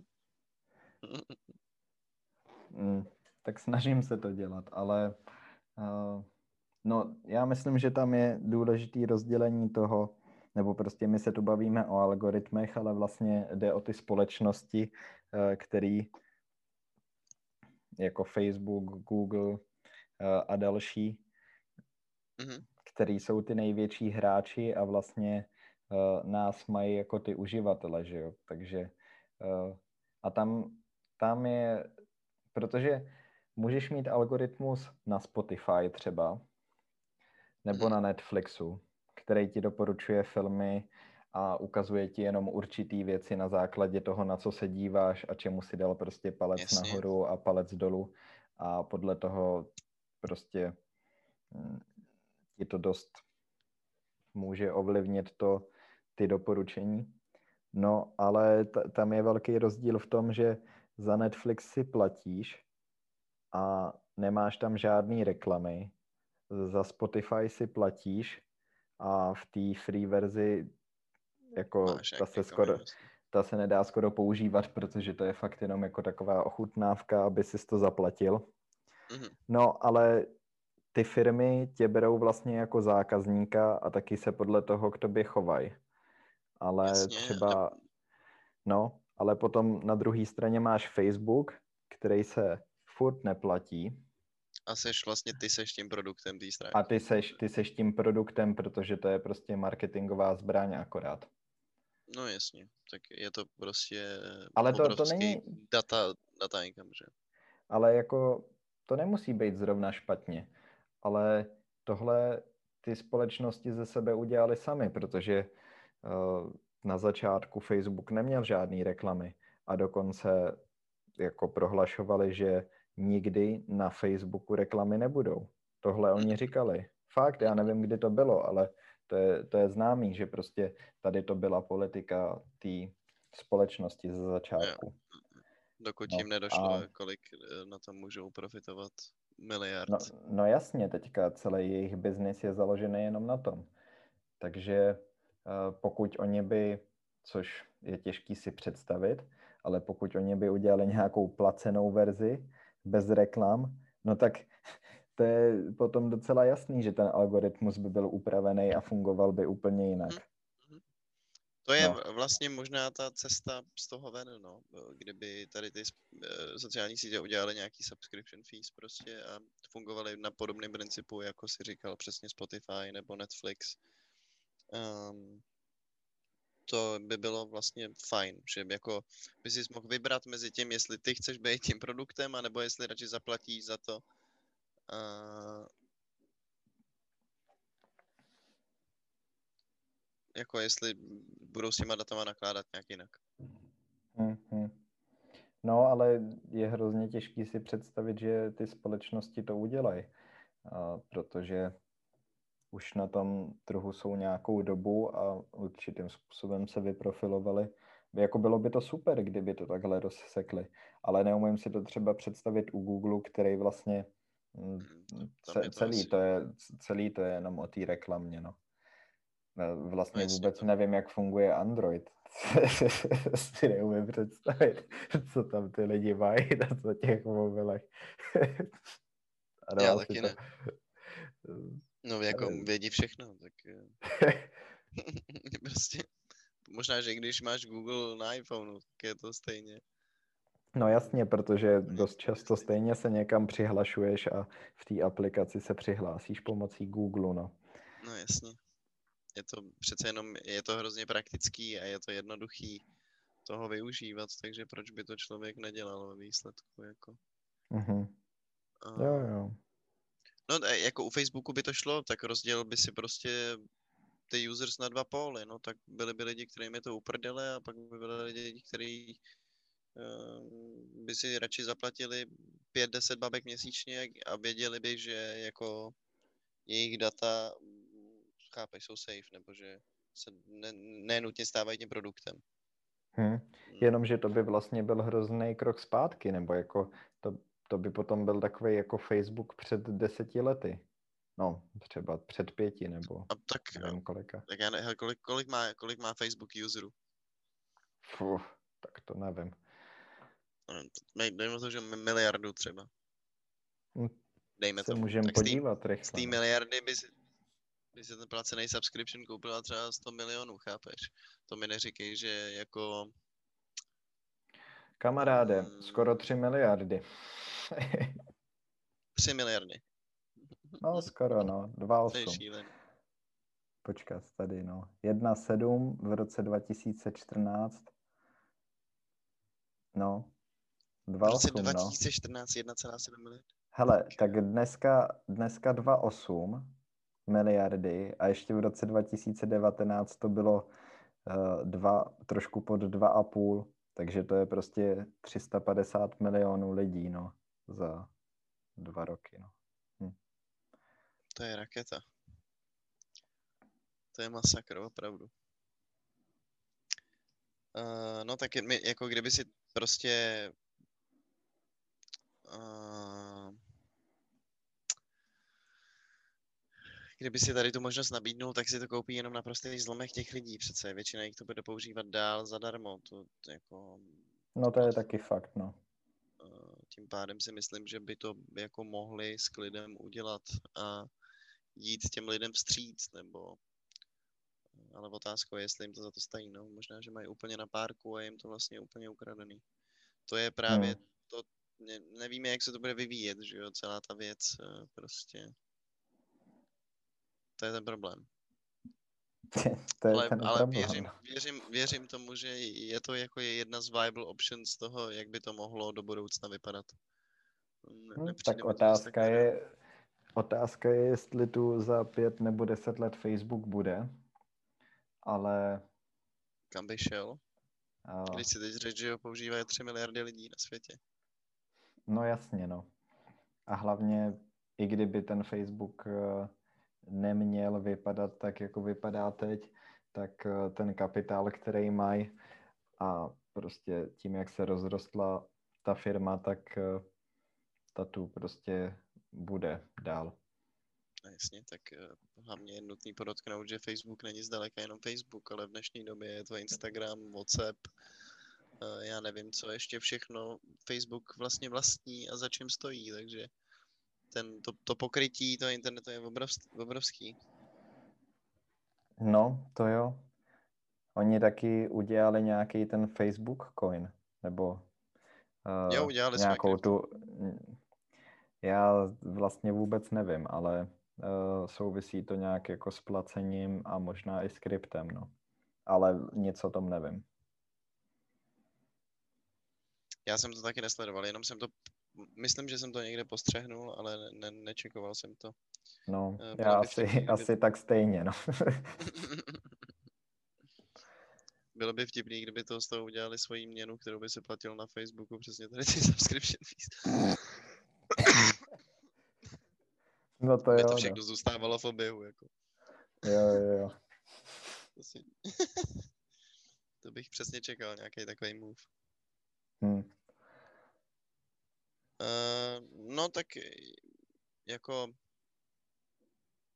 mm, tak snažím se to dělat, ale uh, no, já myslím, že tam je důležitý rozdělení toho, nebo prostě my se tu bavíme o algoritmech, ale vlastně jde o ty společnosti, uh, který jako Facebook, Google, Eh, a další, mm-hmm. který jsou ty největší hráči a vlastně uh, nás mají jako ty uživatele, že jo, takže uh, a tam, tam je, protože můžeš mít algoritmus na Spotify třeba, nebo mm-hmm. na Netflixu, který ti doporučuje filmy a ukazuje ti jenom určitý věci na základě toho, na co se díváš a čemu si dal prostě palec Jasně. nahoru a palec dolů a podle toho prostě mm, je to dost může ovlivnit to, ty doporučení. No, ale t- tam je velký rozdíl v tom, že za Netflix si platíš a nemáš tam žádný reklamy. Za Spotify si platíš a v té free verzi jako Máš ta se skoro, ta se nedá skoro používat, protože to je fakt jenom jako taková ochutnávka, aby si to zaplatil. Mm-hmm. No, ale ty firmy tě berou vlastně jako zákazníka a taky se podle toho k tobě chovají. Ale Jasně, třeba, no, ale potom na druhé straně máš Facebook, který se furt neplatí. A seš vlastně, ty seš tím produktem té strany. A ty seš, ty seš tím produktem, protože to je prostě marketingová zbraň akorát. No jasně, tak je to prostě ale to, to není... data, data income, že? Ale jako to nemusí být zrovna špatně, ale tohle ty společnosti ze sebe udělali sami, protože uh, na začátku Facebook neměl žádný reklamy a dokonce jako prohlašovali, že nikdy na Facebooku reklamy nebudou. Tohle oni říkali. Fakt, já nevím, kdy to bylo, ale to je, to je známý, že prostě tady to byla politika té společnosti ze začátku. Dokud no, jim nedošlo, a... kolik eh, na tom můžou profitovat miliard. No, no jasně, teďka celý jejich biznis je založený jenom na tom. Takže uh, pokud oni by, což je těžký si představit, ale pokud oni by udělali nějakou placenou verzi bez reklam, no tak to je potom docela jasný, že ten algoritmus by byl upravený a fungoval by úplně jinak. To je no. vlastně možná ta cesta z toho ven, no. Kdyby tady ty eh, sociální sítě udělali nějaký subscription fees prostě a fungovaly na podobném principu, jako si říkal přesně Spotify nebo Netflix. Um, to by bylo vlastně fajn, že jako by si mohl vybrat mezi tím, jestli ty chceš být tím produktem, anebo jestli radši zaplatíš za to, uh, jako jestli budou s těma datama nakládat nějak jinak. Mm-hmm. No, ale je hrozně těžký si představit, že ty společnosti to udělají, protože už na tom trhu jsou nějakou dobu a určitým způsobem se vyprofilovali. Jako bylo by to super, kdyby to takhle rozsekli, ale neumím si to třeba představit u Google, který vlastně mm, mm, ce, celý, to je, celý to je jenom o té reklamě, no. Vlastně vůbec nevím, jak funguje Android. si neumím představit, co tam ty lidi mají na těch mobilech. Já taky to... ne. No jako vědí všechno, tak eh, prostě možná, že když máš Google na iPhoneu, tak je to stejně. No jasně, protože dost často stejně se někam přihlašuješ a v té aplikaci se přihlásíš pomocí Google, no. No jasně. Je to přece jenom, je to hrozně praktický a je to jednoduchý toho využívat, takže proč by to člověk nedělal ve výsledku, jako. Mhm. Uh, jo, jo. No jako u Facebooku by to šlo, tak rozdělil by si prostě ty users na dva póly, no tak byly by lidi, kterým je to uprdele a pak by byly lidi, kteří uh, by si radši zaplatili 5-10 babek měsíčně a věděli by, že jako jejich data, chápeš, jsou safe, nebo že se ne, nenutně stávají tím produktem. Hmm. Jenomže to by vlastně byl hrozný krok zpátky, nebo jako to, to by potom byl takový jako Facebook před deseti lety. No, třeba před pěti nebo a tak, nevím kolika. Tak já ne, kolik, kolik, má, kolik má Facebook userů? Fuh, tak to nevím. Dejme to, že miliardu třeba. Hm, Dejme to. můžeme podívat rychle. Z té no. miliardy by by si ten placený subscription koupila třeba 100 milionů, chápeš? To mi neříkej, že jako... Kamaráde, hmm. skoro 3 miliardy. 3 miliardy. No, skoro, no. 2,8. Počkat, tady, no. 1,7 v roce 2014. No. 2,8, V roce 2014 no. 1,7 miliard. Hele, tak dneska, dneska 2,8 miliardy a ještě v roce 2019 to bylo uh, dva, trošku pod 2,5, takže to je prostě 350 milionů lidí, no, za dva roky, no. Hm. To je raketa. To je masakr, opravdu. Uh, no tak my, jako kdyby si prostě uh, kdyby si tady tu možnost nabídnul, tak si to koupí jenom na prostý zlomek těch lidí přece. Většina jich to bude používat dál zadarmo. To, to jako... No to je taky fakt, no. Uh, tím pádem si myslím, že by to jako mohli s klidem udělat a jít těm lidem vstříc, nebo ale otázkou je, jestli jim to za to stojí. No, možná, že mají úplně na párku a jim to vlastně úplně ukradený. To je právě hmm. to, ne, nevíme, jak se to bude vyvíjet, že jo, celá ta věc eh, prostě. To je ten problém. to je ale ten ale věřím, věřím, věřím tomu, že je to jako jedna z viable options z toho, jak by to mohlo do budoucna vypadat. Ne, hmm, tak otázka je, otázka je, jestli tu za pět nebo deset let Facebook bude, ale... Kam by šel? Když si teď řeč, že ho používají 3 miliardy lidí na světě. No jasně, no. A hlavně, i kdyby ten Facebook eh, neměl vypadat tak, jako vypadá teď, tak eh, ten kapitál, který mají a prostě tím, jak se rozrostla ta firma, tak eh, ta tu prostě bude dál. A jasně, tak hlavně je nutný podotknout, že Facebook není zdaleka jenom Facebook, ale v dnešní době je to Instagram, WhatsApp, já nevím, co ještě všechno Facebook vlastně vlastní a za čím stojí, takže ten, to, to pokrytí toho internetu je obrovský. No, to jo. Oni taky udělali nějaký ten Facebook coin, nebo uh, jo, udělali nějakou tu... Já vlastně vůbec nevím, ale uh, souvisí to nějak jako s placením a možná i s kryptem, no. Ale nic o tom nevím. Já jsem to taky nesledoval, jenom jsem to, myslím, že jsem to někde postřehnul, ale ne, nečekoval jsem to. No, uh, já asi, vtipný, asi kdyby... tak stejně, no. Bylo by vtipný, kdyby to z toho udělali svoji měnu, kterou by se platil na Facebooku, přesně tady ty subscription fees. No to jo. to všechno no. zůstávalo v oběhu, jako. Jo, jo, jo. To, si... to bych přesně čekal, nějaký takový move. Hmm. Uh, no tak jako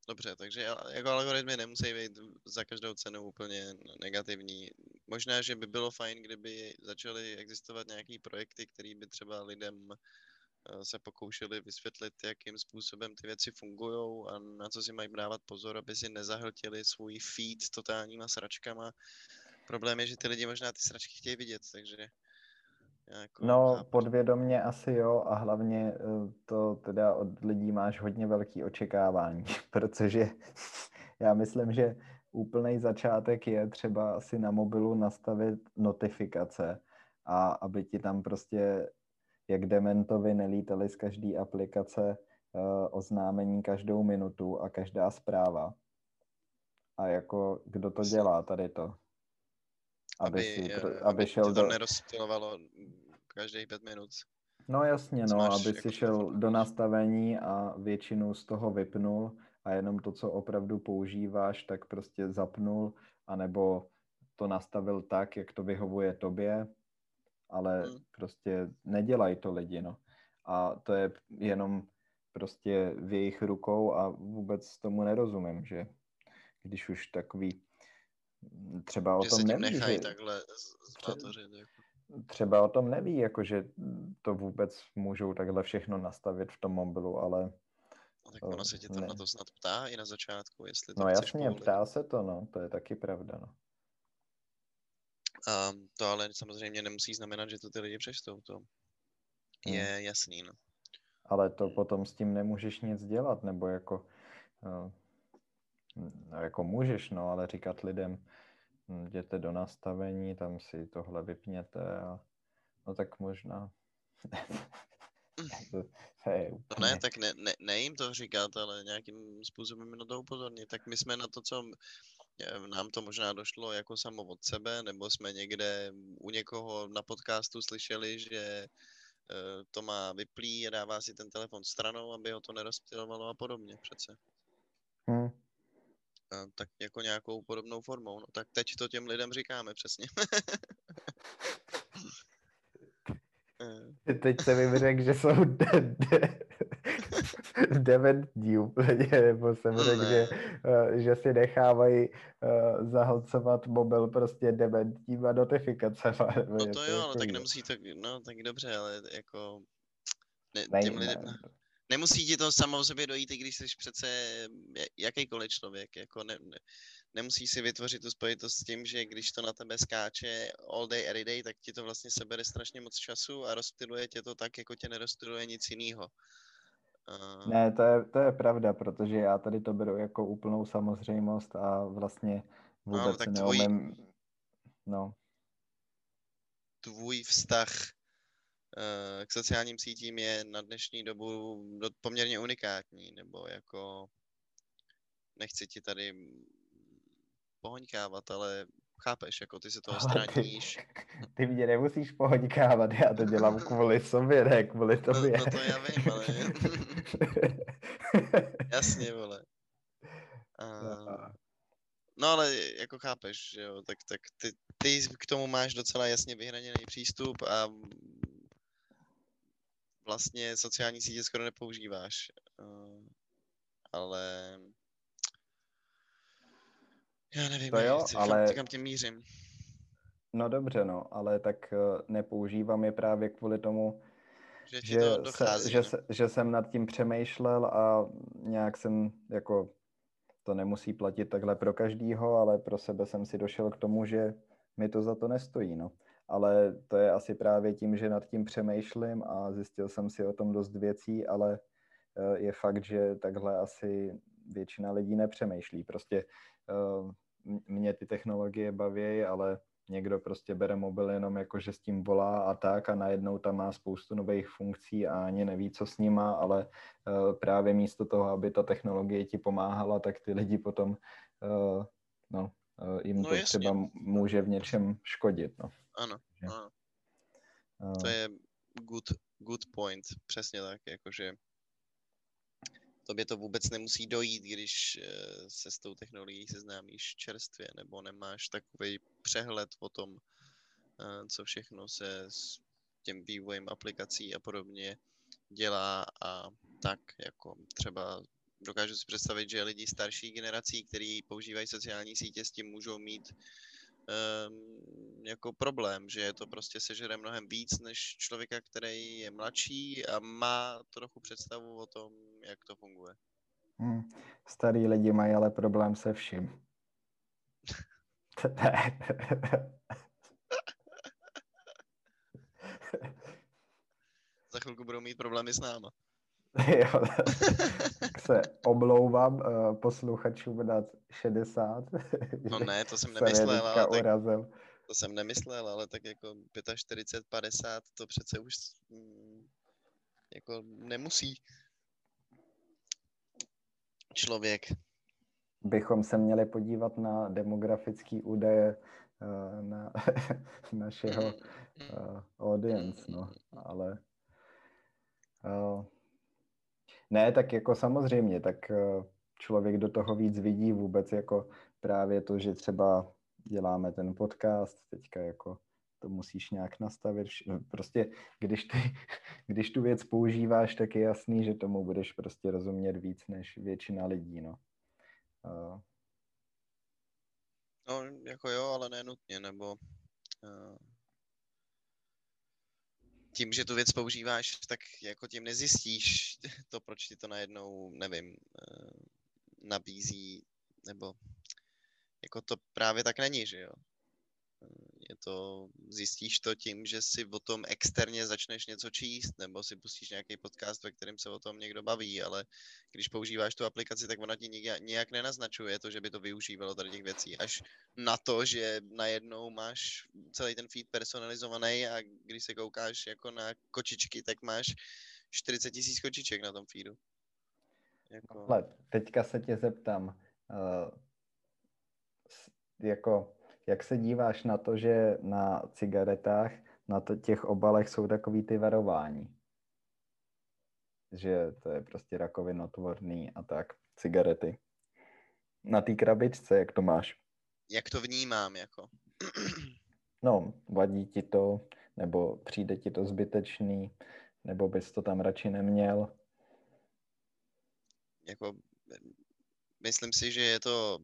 Dobře, takže jako algoritmy nemusí být za každou cenu úplně negativní. Možná, že by bylo fajn, kdyby začaly existovat nějaké projekty, které by třeba lidem eh, se pokoušeli vysvětlit, jakým způsobem ty věci fungují a na co si mají dávat pozor, aby si nezahltili svůj feed totálníma sračkama. Problém je, že ty lidi možná ty sračky chtějí vidět, takže jako no, chápu. podvědomně asi jo a hlavně eh, to teda od lidí máš hodně velký očekávání, protože já myslím, že úplný začátek je třeba asi na mobilu nastavit notifikace a aby ti tam prostě jak dementovi nelítali z každé aplikace uh, oznámení každou minutu a každá zpráva. A jako, kdo to dělá tady to? Aby, aby, si, aby, aby šel to do... nerozptilovalo každých pět minut. No jasně, no, aby jako si šel do nastavení a většinu z toho vypnul a jenom to, co opravdu používáš, tak prostě zapnul, anebo to nastavil tak, jak to vyhovuje tobě, ale hmm. prostě nedělají to lidi, no. A to je jenom prostě v jejich rukou a vůbec tomu nerozumím, že když už takový třeba o že tom neví, že... takhle zmátořit, jako třeba o tom neví, jako že to vůbec můžou takhle všechno nastavit v tom mobilu, ale... No, tak ono se tě tam ne. na to snad ptá i na začátku, jestli to No jasně, povolit. ptá se to, no, to je taky pravda, no. A to ale samozřejmě nemusí znamenat, že to ty lidi přečtou, to je hmm. jasný, no. Ale to potom s tím nemůžeš nic dělat, nebo jako... No, jako můžeš, no, ale říkat lidem, jděte do nastavení, tam si tohle vypněte a no tak možná. to, to je úplně... No ne, tak ne, ne, ne jim to říkat, ale nějakým způsobem na to upozornit. Tak my jsme na to, co nám to možná došlo jako samo od sebe, nebo jsme někde u někoho na podcastu slyšeli, že e, to má vyplý a dává si ten telefon stranou, aby ho to nerozptilovalo a podobně přece. Hmm tak jako nějakou podobnou formou. No tak teď to těm lidem říkáme přesně. teď se mi řekl, že jsou de- de- dementní úplně, nebo jsem řekl, že, uh, že si nechávají uh, zahlcovat mobil prostě dementníma notifikacemi. No to jo, no tak nemusí to, no tak dobře, ale jako ne, těm lidem, nemusí ti to samo o sobě dojít, i když jsi přece jakýkoliv člověk. Jako ne, ne, nemusí si vytvořit tu spojitost s tím, že když to na tebe skáče all day, every day, tak ti to vlastně sebere strašně moc času a rozptiluje tě to tak, jako tě nerozptiluje nic jiného. Uh... Ne, to je, to je pravda, protože já tady to beru jako úplnou samozřejmost a vlastně no, vůbec no, tak neumím... Tvůj... No. Tvůj vztah k sociálním sítím je na dnešní dobu poměrně unikátní, nebo jako nechci ti tady pohoňkávat, ale chápeš, jako ty se toho Ale ty, straníš. ty mě nemusíš pohodíkávat, já to dělám kvůli sobě, ne kvůli No, tobě. no to já vím, ale jasně, vole. A, no ale jako chápeš, jo, tak, tak ty, ty k tomu máš docela jasně vyhraněný přístup a vlastně sociální sítě skoro nepoužíváš. Uh, ale já nevím, To jo, chci, ale- kam, kam tím mířím. No dobře, no, ale tak eh, nepoužívám je právě kvůli tomu, Že že, to se, dochází. že, no. se, že jsem nad tím přemýšlel a nějak jsem jako to nemusí platit takhle pro každýho, ale pro sebe jsem si došel k tomu, že mi to za to nestojí, no. Ale to je asi právě tím, že nad tím přemýšlím a zjistil jsem si o tom dost věcí, ale eh, je fakt, že takhle asi většina lidí nepřemýšlí. Prostě eh, mě ty technologie baví, ale někdo prostě bere mobil jenom jako, že s tím volá a tak a najednou tam má spoustu nových funkcí a ani neví, co s nima, ale uh, právě místo toho, aby ta technologie ti pomáhala, tak ty lidi potom, no, jim No to jasně. třeba může v něčem škodit, no. Ano, ano. To je good, good point, přesně tak, jakože tobě to vůbec nemusí dojít, když eh, se s tou technologií seznámíš čerstvě, nebo nemáš takový přehled o tom, eh, co všechno se s tím vývojem aplikací a podobně dělá a tak, jako třeba dokážu si představit, že lidi starší generací, kteří používají sociální sítě, s tím můžou mít um, jako problém, že je to prostě sežere mnohem víc než člověka, který je mladší a má trochu představu o tom, jak to funguje. hm, starý lidi mají ale problém se vším. Za chvilku budou mít problémy s náma. jo, tak se omlouvám uh, posluchačům nad 60. No ne, to jsem nemyslel, ale tak, urazil. to jsem nemyslel, ale tak jako 45, 50, to přece už mm, jako nemusí člověk. Bychom se měli podívat na demografický údaje uh, na našeho Mm, uh, audience, no, ale uh, ne, tak jako samozřejmě, tak uh, člověk do toho víc vidí vůbec jako právě to, že třeba děláme ten podcast, teďka jako to musíš nějak nastavit. vš- Prostě když, ty, když tu věc používáš, tak je jasný, že tomu budeš prostě rozumět víc než většina lidí, no. Uh, No, jako jo, ale nenutně, nebo tím, že tu věc používáš, tak jako tím nezjistíš to, proč ti to najednou, nevím, uh, nabízí, nebo jako to právě tak není, že jo. Je to, zjistíš to tím, že si o tom externě začneš něco číst, nebo si pustíš nějaký podcast, ve kterém se o tom někdo baví, ale když používáš tu aplikaci, tak ona ti nijak, nijak nenaznačuje to, že by to využívalo tady těch věcí. Až na to, že najednou máš celý ten feed personalizovaný a když se koukáš jako na kočičky, tak máš 40 tisíc kočiček na tom feedu. Jako, teďka se tě zeptám, uh, jako, jak se díváš na to, že na cigaretách, na to, těch obalech jsou takový ty varování? Že to je prostě rakovinotvorný a tak, cigarety. Na té krabičce, jak to máš? jak to vnímám, jako. No, vadí ti to, nebo přijde ti to zbytečný, nebo bys to tam radši neměl? jako myslím si, že je to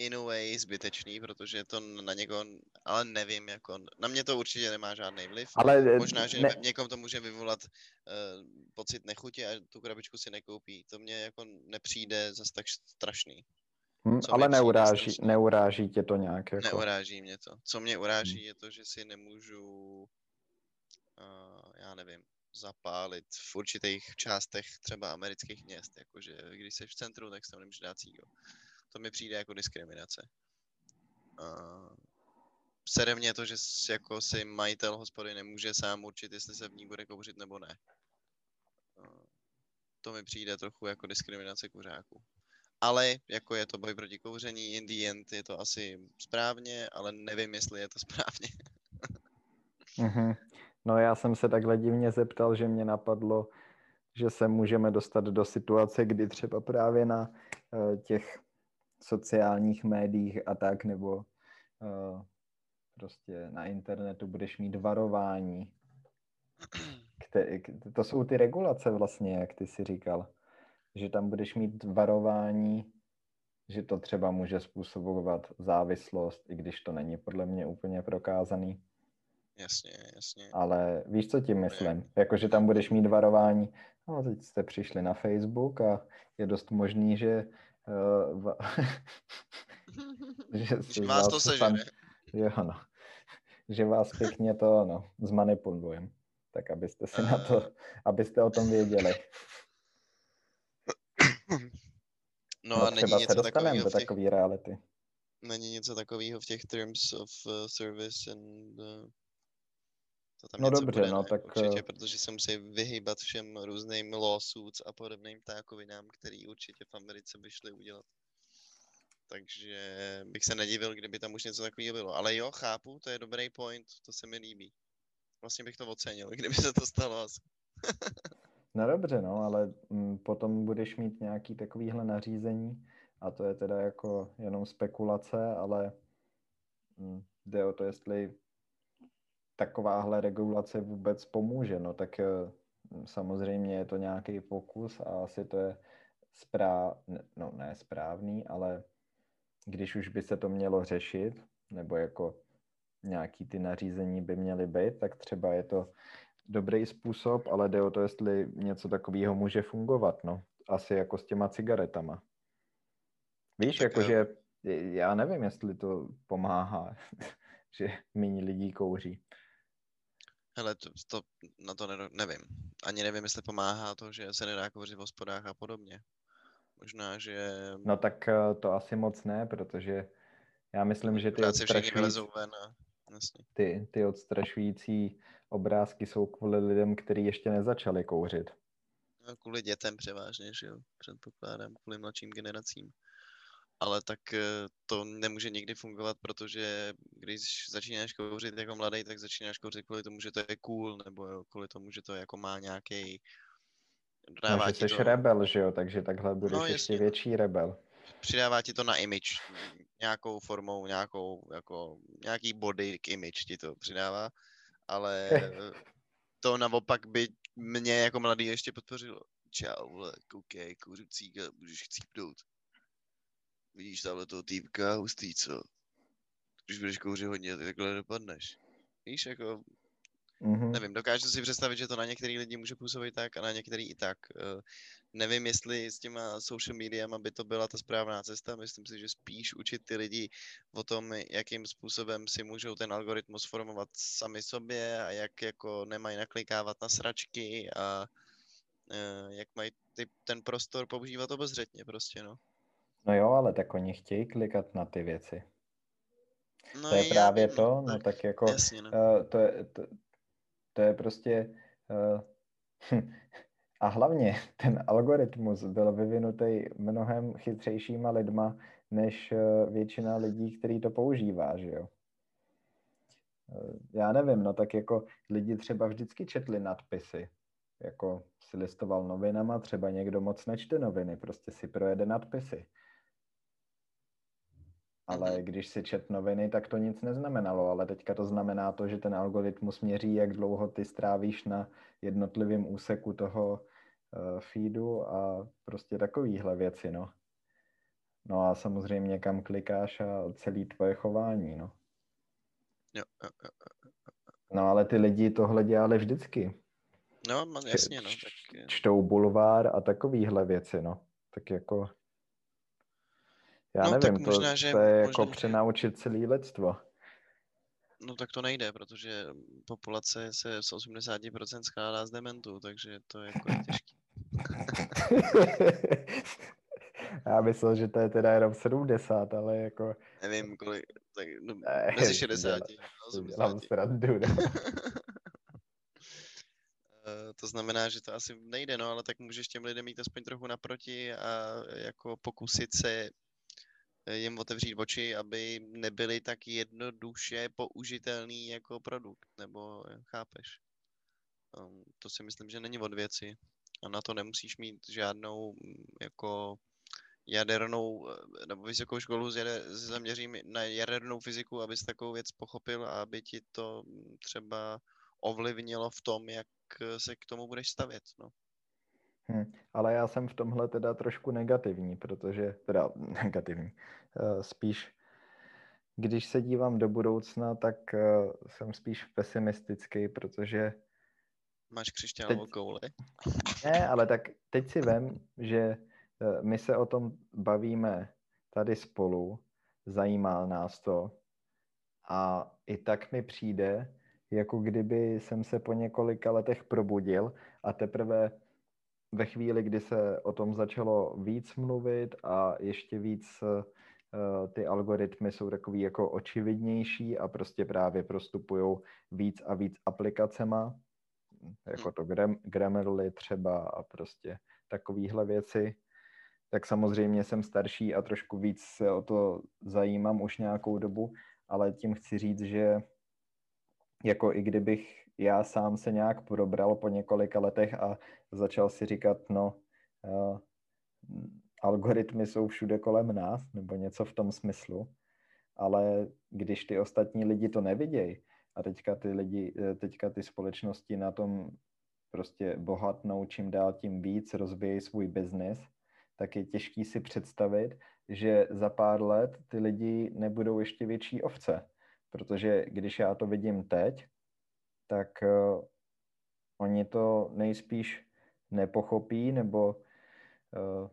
in a way zbytečný, protože to na někoho, ale nevím, jako, na mě to určitě nemá žádný vliv. Ale Možná, že ne, někom to může vyvolat uh, pocit nechutě a tu krabičku si nekoupí. To mně jako nepřijde zas tak strašný. hm, co ale neuráží, strašný. neuráží tě to nějak jako... Neuráží mě to. Co mě Hmm. uráží, je to, že si nemůžu, uh, já nevím, zapálit v určitých částech třeba amerických měst, jakože když jsi v centru, tak tam nemůžeš dát cígo. To mi přijde jako diskriminace. Uh, mě to, že jako si majitel hospody nemůže sám určit, jestli se v ní bude kouřit nebo ne. To mi přijde trochu jako diskriminace kuřáků. ale jako je to boj proti kouření, in the end je to asi správně, ale nevím, jestli je to správně. mm-hmm. No já jsem se takhle divně zeptal, že mě napadlo, že se můžeme dostat do situace, kdy třeba právě na uh, těch sociálních médiích a tak, nebo uh, prostě na internetu budeš mít varování. Které, to jsou ty regulace vlastně, jak ty si říkal. Že tam budeš mít varování, že to třeba může způsobovat závislost, i když to není podle mě úplně prokázaný. Jasně, jasně. Ale víš, co tím myslím? Jako, že tam budeš mít varování, no teď jste přišli na Facebook a je dost možný, že uh, va... že vás to sežene. Tam... Jo, no. Že vás pěkně to, no, zmanipulujem. Tak abyste si uh... na to, eh. abyste o tom věděli. No, no a není něco se dostaneme do těch... takové reality. Není něco takového v těch terms of uh, service and uh, to tam no dobře, bude, no tak... Určitě, eh, protože se musí vyhýbat všem různým lawsuits a podobným tákovinám, který určitě v Americe by šli udělat. Takže bych se nedivil, kdyby tam už něco takového bylo. Ale jo, chápu, to je dobrý point, to se mi líbí. Vlastně bych to ocenil, kdyby se to stalo asi. no dobře, no, ale m, mm, potom budeš mít nějaký takovýhle nařízení a to je teda jako jenom spekulace, ale m, mm, jde o to, jestli takováhle regulace vůbec pomůže, no tak eh, samozřejmě je to nějaký pokus a asi to je správ, no ne správný, ale když už by se to mělo řešit, nebo jako nějaký ty nařízení by měly být, tak třeba je to dobrý způsob, ale jde o to, jestli něco takového může fungovat, no. Asi jako s těma cigaretama. Víš, jakože já nevím, jestli to pomáhá, že méně lidí kouří. Hele, to, to, na to nevím. Ani nevím, jestli pomáhá to, že se nedá kouřit v hospodách a podobně. Možná, že... No tak eh, to asi moc ne, protože já myslím, že ty odstrašující, ven a... Jasně. ty, ty odstrašující obrázky jsou kvůli lidem, kteří ještě nezačali kouřit. No, kvůli dětem převážně, že jo, předpokládám, kvůli mladším generacím ale tak eh, to nemůže nikdy fungovat, protože když začínáš kouřit jako mladý, tak začínáš kouřit kvůli tomu, že to je cool, nebo kvůli tomu, že to jako má nějaký no, že jsi to... rebel, že jo, takže takhle budeš no, ještě no. větší rebel. Přidává ti to na image, nějakou formou, nějakou, jako, nějaký body k image ti to přidává, ale to naopak by mě jako mladý ještě podpořilo. Čau, vole, koukej, kouřu cíka, můžeš chcípnout vidíš tamhle toho týpka, hustý, co? Když budeš kouřit hodně, tak takhle dopadneš. Víš, jako, mm-hmm. nevím, dokážu si představit, že to na některý lidi může působit tak a na některý i tak. Uh, nevím, jestli s těma social mediama by to byla ta správná cesta, myslím si, že spíš učit ty lidi o tom, jakým způsobem si můžou ten algoritmus formovat sami sobě a jak jako nemají naklikávat na sračky a uh, jak mají ty, ten prostor používat obezřetně prostě, no. No jo, ale tak oni chtějí klikat na ty věci. No to je právě vím, to, no tak, tak jako jasně, no. uh, to, je, to, to je prostě uh, a hlavně ten algoritmus byl vyvinutý mnohem chytřejšíma lidma, než uh, většina lidí, který to používá, že jo. Já nevím, no tak jako lidi třeba vždycky četli nadpisy, jako si listoval novinama, třeba někdo moc nečte noviny, prostě si projede nadpisy ale mm-hmm. když si čet noviny, tak to nic neznamenalo, ale teďka to znamená to, že ten algoritmus měří, jak dlouho ty strávíš na jednotlivém úseku toho uh, feedu a prostě takovýhle věci, no. No a samozřejmě kam klikáš a celý tvoje chování, no. Jo, jo, jo. No ale ty lidi tohle dělali vždycky. No, jasně, no. Tak... Čtou bulvár a takovýhle věci, no. Tak jako já no, nevím, tak možná, to, že, to je jako možná, přenaučit celý lidstvo. No tak to nejde, protože populace se z 80% skládá z dementů, takže to je jako těžké. Já myslel, že to je teda jenom 70, ale jako... Nevím, kolik, tak no, mezi 60 a 80. Dělám srandu, ne? to znamená, že to asi nejde, no, ale tak můžeš těm lidem mít aspoň trochu naproti a jako pokusit se jim otevřít oči, aby nebyly tak jednoduše použitelný jako produkt, nebo chápeš? Um, to si myslím, že není od věci. A na to nemusíš mít žádnou mm, jako jadernou nebo vysokou školu s zaměřím na jadernou fyziku, abys takovou věc pochopil a aby ti to mm, třeba ovlivnilo v tom, jak se k tomu budeš stavět. No. Hmm, ale já jsem v tomhle teda trošku negativní, protože, teda negativní, uh, spíš když se dívám do budoucna, tak uh, jsem spíš pesimistický, protože... Máš křišťálovou teď... kouli? Ne, ale tak teď si vem, že uh, my se o tom bavíme tady spolu, zajímá nás to a i tak mi přijde, jako kdyby jsem se po několika letech probudil a teprve ve chvíli, kdy se o tom začalo víc mluvit a ještě víc uh, ty algoritmy jsou takový jako očividnější a prostě právě prostupují víc a víc aplikacema, jako to Gram- Grammarly třeba a prostě takovýhle věci, tak samozřejmě jsem starší a trošku víc se o to zajímám už nějakou dobu, ale tím chci říct, že jako i kdybych já sám se nějak probral po několika letech a začal si říkat, no, uh, algoritmy jsou všude kolem nás, nebo něco v tom smyslu, ale když ty ostatní lidi to nevidějí a teďka ty lidi, eh, teďka ty společnosti na tom prostě bohatnou čím dál tím víc, rozvíjejí svůj biznis, tak je těžký si představit, že za pár let ty lidi nebudou ještě větší ovce. Protože když já to vidím teď, tak uh, oni to nejspíš nepochopí, nebo uh,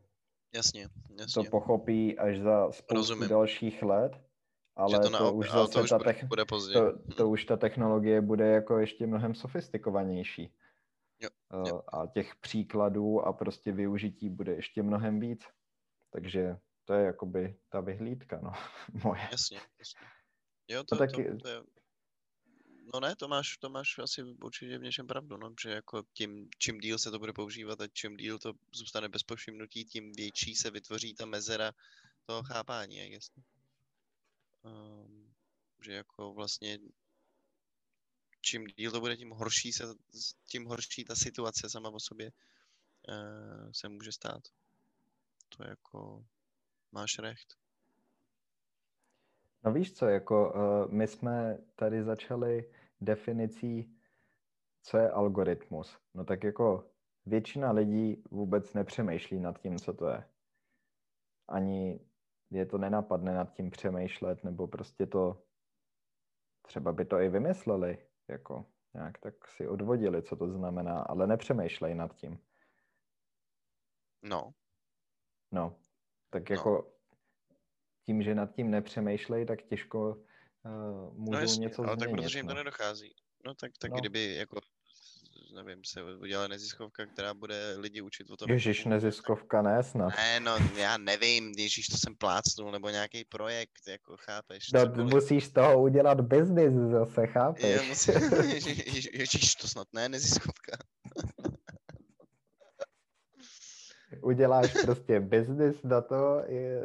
jasně, jasně. to pochopí až za spoustu Rozumím. dalších let, ale to, na, to už zase to už ta bude, bude To, to už ta technologie bude jako ještě mnohem sofistikovanější. Jo, jo. Uh, a těch příkladů a prostě využití bude ještě mnohem víc. Takže to je jakoby ta vyhlídka, no, moje. Jasně, jasně. Jo, to, no, taky... to, to je, No ne, to máš, to máš asi určitě v něčem pravdu, no, že jako tím, čím díl se to bude používat a čím díl to zůstane bez povšimnutí, tím větší se vytvoří ta mezera toho chápání, jak jestli. Um, že jako vlastně čím díl to bude, tím horší, se, tím horší ta situace sama o sobě uh, se může stát. To jako máš recht. No víš co, jako uh, my jsme tady začali definicí, co je algoritmus. No tak jako většina lidí vůbec nepřemýšlí nad tím, co to je. Ani je to nenapadne nad tím přemýšlet, nebo prostě to, třeba by to i vymysleli, jako nějak tak si odvodili, co to znamená, ale nepřemýšlej nad tím. No. No, tak no. jako tím, že nad tím nepřemýšlej, tak těžko uh, můžou no jasně, něco ale změnit. tak protože jim to no. nedochází. No tak, tak no. kdyby jako nevím, se udělala neziskovka, která bude lidi učit o tom. Ježíš, neziskovka ne snad. Ne, no já nevím, Ježíš, to jsem plácnul, nebo nějaký projekt, jako chápeš. No, cokoliv. musíš z toho udělat biznis zase, chápeš. Je, musí, ježíš, ježíš, to snad ne, neziskovka. Uděláš prostě biznis na to, je,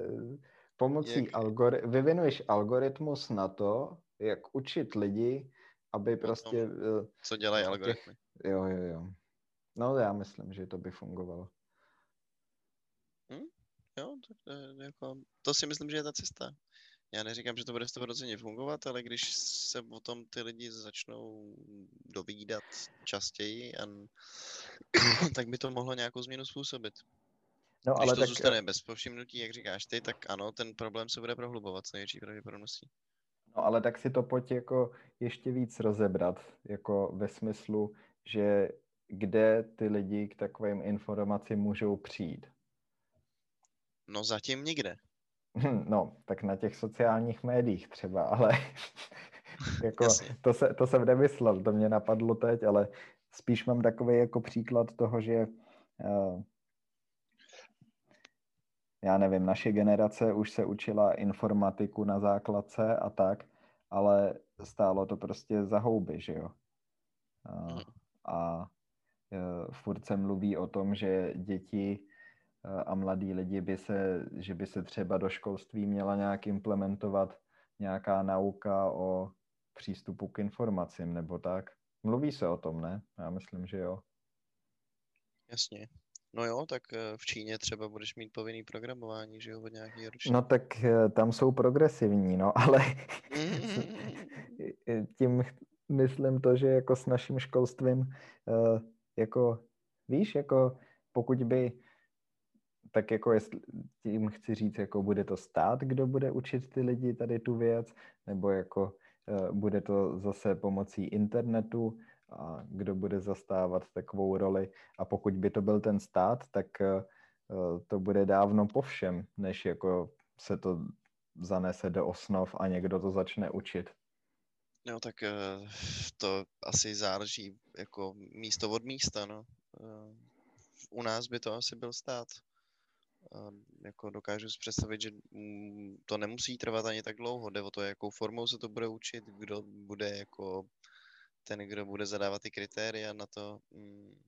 pomocí jak... algori- vyvinuješ algoritmus na to, jak učit lidi, aby prostě... Tom, eh, co dělají algoritmy. Těch... Jo, jo, jo. No já myslím, že to by fungovalo. Hm? Jo, to, to, jako, to si myslím, že je ta cesta. Já neříkám, že to bude 100% fungovat, ale když se o tom ty lidi začnou dovídat častěji, a, tak by to mohlo nějakou změnu způsobit. No, Když ale to tak... zůstane bez povšimnutí, jak říkáš ty, tak ano, ten problém se bude prohlubovat s největší pravděpodobností. No ale tak si to pojď jako ještě víc rozebrat, jako ve smyslu, že kde ty lidi k takovým informacím můžou přijít? No zatím nikde. No, tak na těch sociálních médiích třeba, ale jako to, se, to jsem nemyslel, to mě napadlo teď, ale spíš mám takový jako příklad toho, že uh, já nevím, naše generace už se učila informatiku na základce a tak, ale stálo to prostě za houby, že jo. A, a furt se mluví o tom, že děti a mladí lidi by se, že by se třeba do školství měla nějak implementovat nějaká nauka o přístupu k informacím nebo tak. Mluví se o tom, ne? Já myslím, že jo. Jasně. No jo, tak eh, v Číně třeba budeš mít povinný programování, že jo, od nějaký ročník. No tak eh, tam jsou progresivní, no, ale tím myslím to, že jako s naším školstvím, eh, jako víš, jako pokud by, tak jako jestli, tím chci říct, jako bude to stát, kdo bude učit ty lidi tady tu věc, nebo jako bude to zase pomocí internetu, a kdo bude zastávat takovou roli. A pokud by to byl ten stát, tak eh, to bude dávno po všem, než jako se to zanese do osnov a někdo to začne učit. No tak eh, to asi záleží jako místo od místa, no. Eh, u nás by to asi byl stát. Jako dokážu si představit, že mm, to nemusí trvat ani tak dlouho. Jde o to, jakou formou se to bude učit, kdo bude jako ten, kdo bude zadávat ty kritéria na to, mm,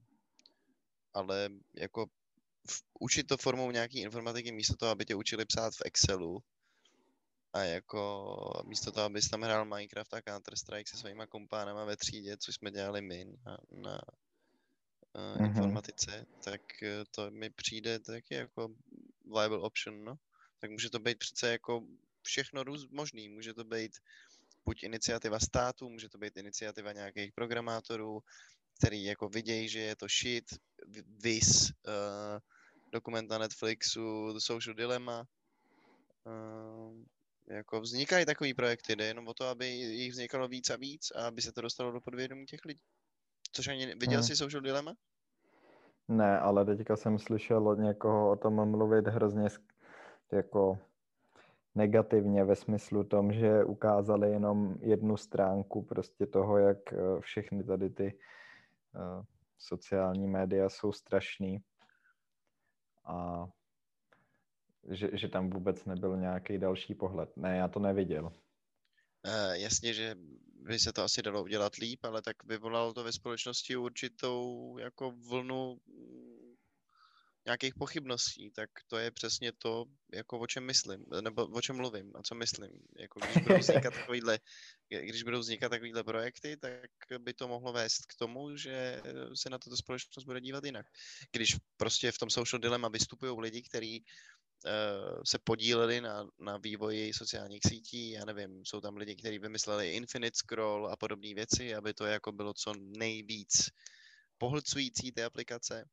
ale jako v, učit to formou nějaký informatiky místo toho, aby tě učili psát v Excelu a jako místo toho, abys tam hrál Minecraft a Counter-Strike se svýma kompánama ve třídě, což jsme dělali my na, na uh, mm-hmm. informatice, tak eh, to mi přijde taky jako viable option, no. Tak může to být přece jako všechno růz možný. Může to být buď iniciativa státu, může to být iniciativa nějakých programátorů, který jako vidějí, že je to shit, vis, uh, dokument na Netflixu, The Social Dilemma. Uh, jako vznikají takový projekty, jde jenom o to, aby jich vznikalo víc a víc a aby se to dostalo do podvědomí těch lidí. Což ani viděl hmm. jsi Social Dilemma? Ne, ale teďka jsem slyšel od někoho o tom mluvit hrozně jako negativně ve smyslu tom, že ukázali jenom jednu stránku prostě toho, jak eh, všechny tady ty uh, sociální média jsou strašný a že, že tam vůbec nebyl nějaký další pohled. Ne, já to neviděl. Uh, jasně, že by se to asi dalo udělat líp, ale tak vyvolalo to ve společnosti určitou jako vlnu nějakých pochybností, tak to je přesně to, jako o čem myslím, nebo o čem mluvím a co myslím. Jako když budou vznikat takovýhle, když budou vznikat takovýhle projekty, tak by to mohlo vést k tomu, že se na toto společnost bude dívat jinak. Když prostě v tom social dilema vystupují lidi, kteří uh, se podíleli na, na vývoji sociálních sítí, já nevím, jsou tam lidi, kteří vymysleli infinite scroll a podobné věci, aby to jako bylo co nejvíc pohlcující té aplikace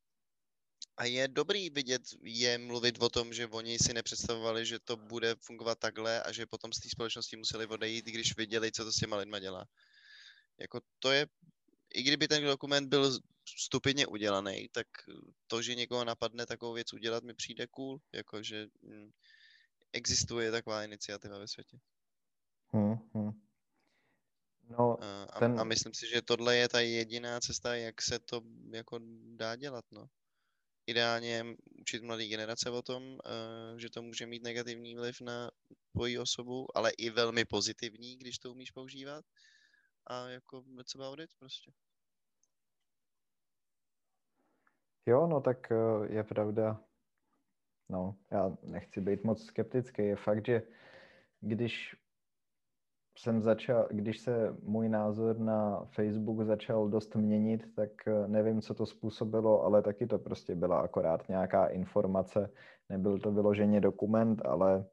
a je dobrý vidět je mluvit o tom, že oni si nepředstavovali, že to bude fungovat takhle a že potom z té společnosti museli odejít, když viděli, co to s těma lidma dělá. Jako to je, i kdyby ten dokument byl stupidně udělaný, tak to, že někoho napadne takovou věc udělat, mi přijde cool, jakože hm, existuje taková iniciativa ve světě. Hmm, hmm. No, a, ten... a myslím si, že tohle je ta jediná cesta, jak se to jako dá dělat, no ideálně učit mladé generace o tom, uh, že to může mít negativní vliv na tvoji osobu, ale i velmi pozitivní, když to umíš používat. A jako let's about it prostě. Jo, no tak uh, je pravda. No, já nechci být moc skeptický. Je fakt, že když jsem začal, když se můj názor na Facebook začal dost měnit, tak eh, nevím, co to způsobilo, ale taky to prostě byla akorát nějaká informace. Nebyl to vyloženě dokument, ale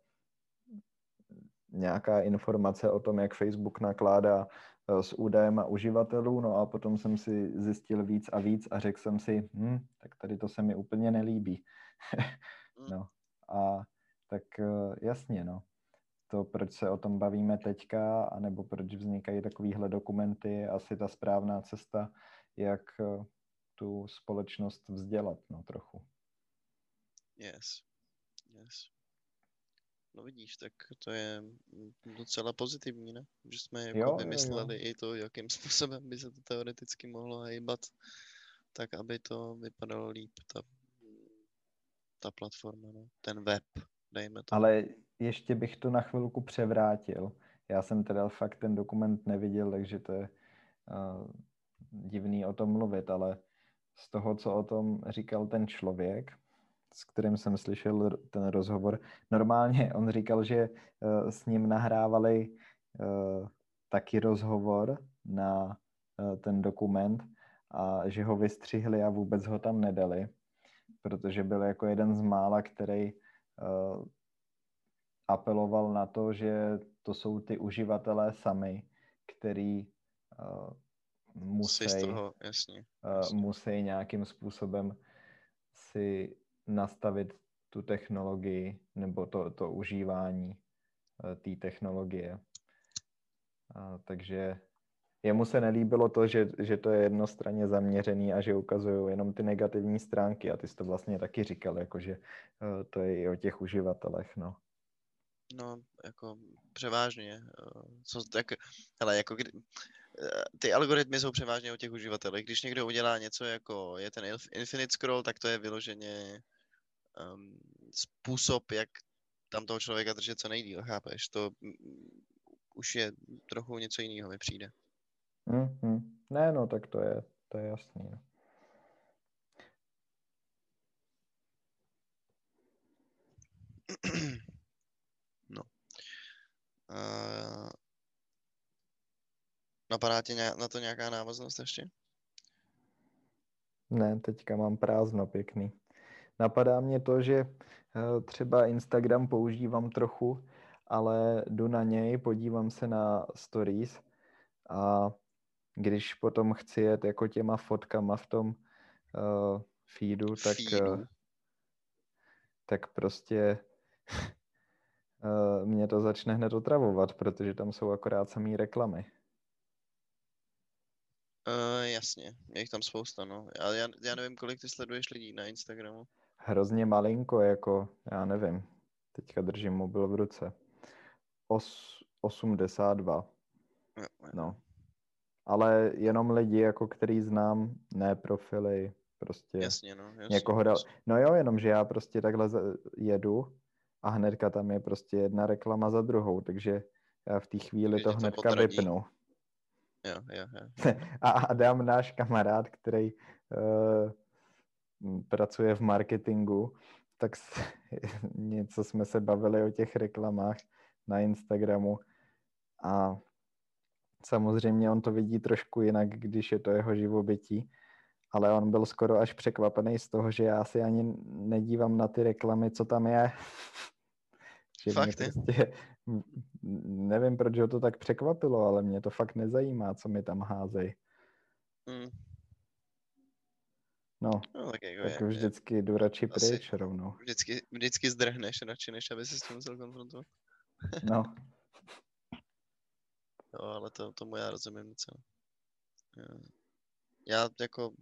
nějaká informace o tom, jak Facebook nakládá eh, s údajem a uživatelů, no a potom jsem si zjistil víc a víc a řekl jsem si, hm, tak tady to se mi úplně nelíbí. no a tak eh, jasně, no to, proč se o tom bavíme teďka, anebo proč vznikají takovéhle dokumenty, je asi ta správná cesta, jak eh, tu společnost vzdělat, no trochu. Yes, yes. No vidíš, tak to je docela pozitivní, ne? Že jsme jako jo, vymysleli jo, jo. i to, jakým způsobem by se to teoreticky mohlo hýbat, tak aby to vypadalo líp, ta, ta platforma, no. ten web, dejme to. Ale ještě bych to na chvilku převrátil. Já jsem teda fakt ten dokument neviděl, takže to je uh, divný o tom mluvit, ale z toho, co o tom říkal ten člověk, s kterým jsem slyšel ten rozhovor, normálně on říkal, že uh, s ním nahrávali uh, taky rozhovor na uh, ten dokument a že ho vystřihli a vůbec ho tam nedali, protože byl jako jeden z mála, který apeloval na to, že to jsou ty uživatelé sami, který uh, musí, toho, jasně, jasně. Uh, musí nějakým způsobem si nastavit tu technologii nebo to, to užívání té technologie. Takže jemu se nelíbilo to, že, že to je jednostranně zaměřený a že ukazují jenom ty negativní stránky a ty jsi to vlastně taky říkal, jako že uh, to je i o těch uživatelech, no. No, jako převážně. Co, tak, hele, jako kdy, ty algoritmy jsou převážně o těch uživatelech. Když někdo udělá něco jako je ten infinite scroll, tak to je vyloženě um, způsob, jak tam toho člověka držet co nejdíl, chápeš? To už je trochu něco jiného, mi přijde. Mm-hmm. Ne, no, tak to je, to je jasný. No. no. Uh, napadá tě na to nějaká návaznost ještě? Ne, teďka mám prázdno pěkný. Napadá mě to, že uh, třeba Instagram používám trochu, ale jdu na něj, podívám se na stories a když potom chci jet jako těma fotkama v tom uh, feedu, tak, Uh, tak prostě uh, mě to začne hned otravovat, protože tam jsou akorát samý reklamy. Uh, jasně, je jich tam spousta, no. Já, já, já nevím, kolik ty sleduješ lidí na Instagramu. Hrozně malinko, jako, já nevím. Teďka držím mobil v ruce. Os, 82. No ale jenom lidi, jako který znám, ne profily, prostě jasně, no, jasně, někoho dal. No jo, jenom, že já prostě takhle jedu a hnedka tam je prostě jedna reklama za druhou, takže já v té chvíli to hnedka to vypnu. Jo, jo, jo. a Adam, náš kamarád, který uh, pracuje v marketingu, tak něco jsme se bavili o těch reklamách na Instagramu a Samozřejmě on to vidí trošku jinak, když je to jeho živobytí, ale on byl skoro až překvapený z toho, že já si ani nedívám na ty reklamy, co tam je. že fakt prostě, nevím, proč ho to tak překvapilo, ale mě to fakt nezajímá, co mi tam házejí. Mm. No, no, tak, jako tak je, vždycky je. jdu radši pryč rovnou. Vždycky, vždycky zdrhneš radši, než aby se s tím musel konfrontovat. no, Jo, ale to, tomu já rozumím docela. Já jako,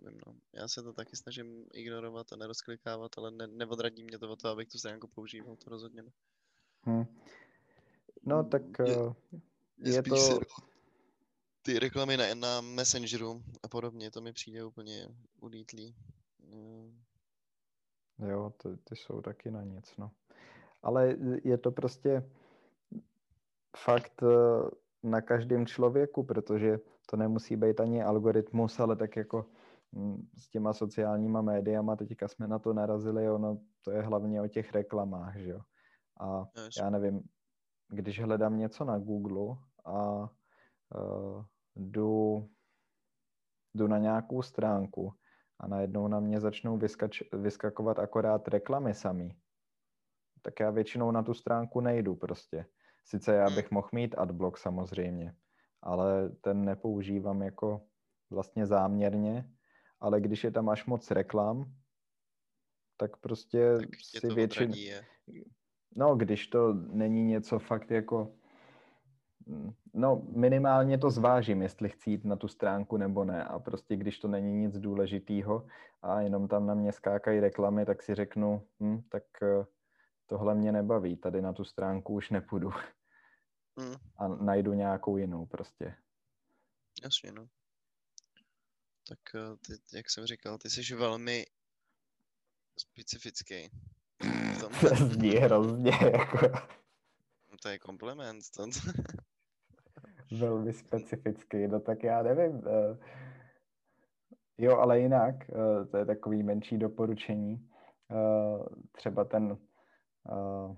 nevím no, já se to taky snažím ignorovat a nerozklikávat, ale ne, neodradí mě to o to, abych tu stránku používal, to rozhodně ne. Hmm. No tak je, uh, je, je to... Si, ty reklamy na, na Messengeru a podobně, to mi přijde úplně ulítlý. Hmm. Jo, ty, ty jsou taky na nic, no. Ale je to prostě fakt na každém člověku, protože to nemusí být ani algoritmus, ale tak jako mm, s těma sociálníma médiama, teďka jsme na to narazili, ono to je hlavně o těch reklamách, že jo. A já nevím, když hledám něco na Google a uh, jdu, jdu na nějakou stránku a najednou na mě začnou vyskač, vyskakovat akorát reklamy samý, tak já většinou na tu stránku nejdu prostě. Sice já hmm. bych mohl mít adblock samozřejmě, ale ten nepoužívám jako vlastně záměrně, ale když je tam až moc reklam, tak prostě tak si většinou... No, když to není něco fakt jako... No, minimálně to zvážím, jestli chci jít na tu stránku nebo ne. A prostě když to není nic důležitýho a jenom tam na mě skákají reklamy, tak si řeknu, hm, tak eh, tohle mě nebaví, tady na tu stránku už nepůjdu. Hmm. A najdu nějakou jinou prostě. Jasně, no. Tak eh, ty, jak jsem říkal, ty jsi velmi specifický. To zní hrozně, jako... No to je komplement. To... velmi specifický, no tak já nevím. Eh, Jo, ale jinak, uh, to je takový menší doporučení. Třeba ten, uh,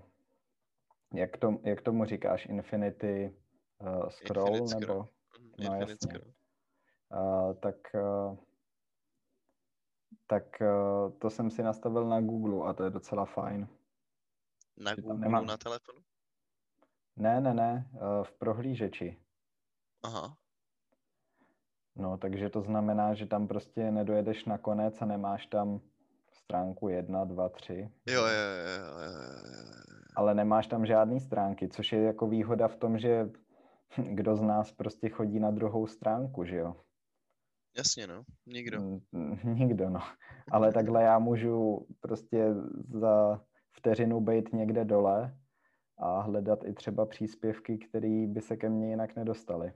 jak, to, jak tomu říkáš, Infinity uh, Scroll, Infinite nebo? Scroll. No, Infinite jasně. Scroll. Uh, tak uh, tak uh, to jsem si nastavil na Google a to je docela fajn. Na Google, nemám- na telefonu? Ne, ne, ne, uh, v prohlížeči. Aha. No, takže to znamená, že tam prostě nedojedeš na konec a nemáš tam stránku 1, 2, 3, Jo, jo, jo, jo, ale nemáš tam žádný stránky, což je jako výhoda v tom, že kdo z nás prostě chodí na druhou stránku, že jo? Jasně, no. Nikdo. Nikdo, no. Ale takhle já můžu prostě za vteřinu být někde dole a hledat i třeba příspěvky, které by se ke mně jinak nedostaly.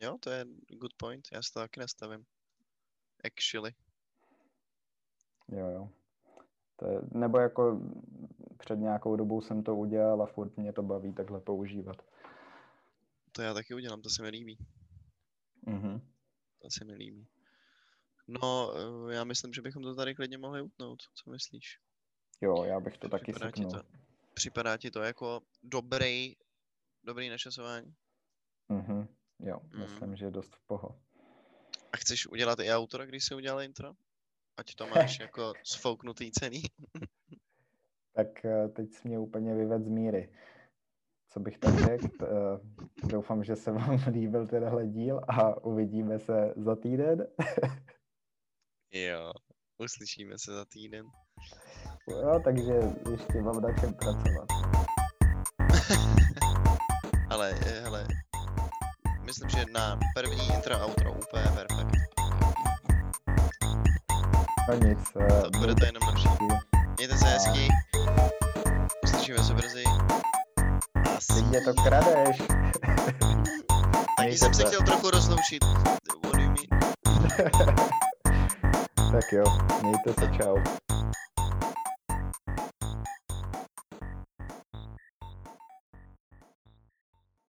Jo, to je good point. Já si to taky nastavím. Actually. Jo, jo. To je, nebo jako před nějakou dobou jsem to udělal a furt mě to baví takhle používat. To já taky udělám, to se mi líbí. Mhm. To se mi líbí. No, eh, já myslím, že bychom to tady klidně mohli utnout. Co myslíš? Jo, já bych to taky Připadá ti seknul. to, připadá ti to jako dobrý, dobrý načasování? Mhm. Jo, Mhm. myslím, že je dost v poho. A chceš udělat i autora, když jsi udělal intro? Ať to máš jako sfouknutý celý. Tak eh, teď jsi mě úplně vyvedl z míry. Co bych tak řekl? Eh, Doufám, že se vám líbil tenhle díl a uvidíme se za týden. jo, uslyšíme se za týden. Jo, takže ještě mám na čem pracovat. Ale, eh, hele, myslím, že na první intro outro úplně perfekt. No nic. eh, To bude to jenom lepší. Mějte se hezky. Uslyšíme se brzy. Asi. mě to kradeš. Taky jsem se se. chtěl trochu rozloučit. What do you mean? tak jo, mějte se, čau.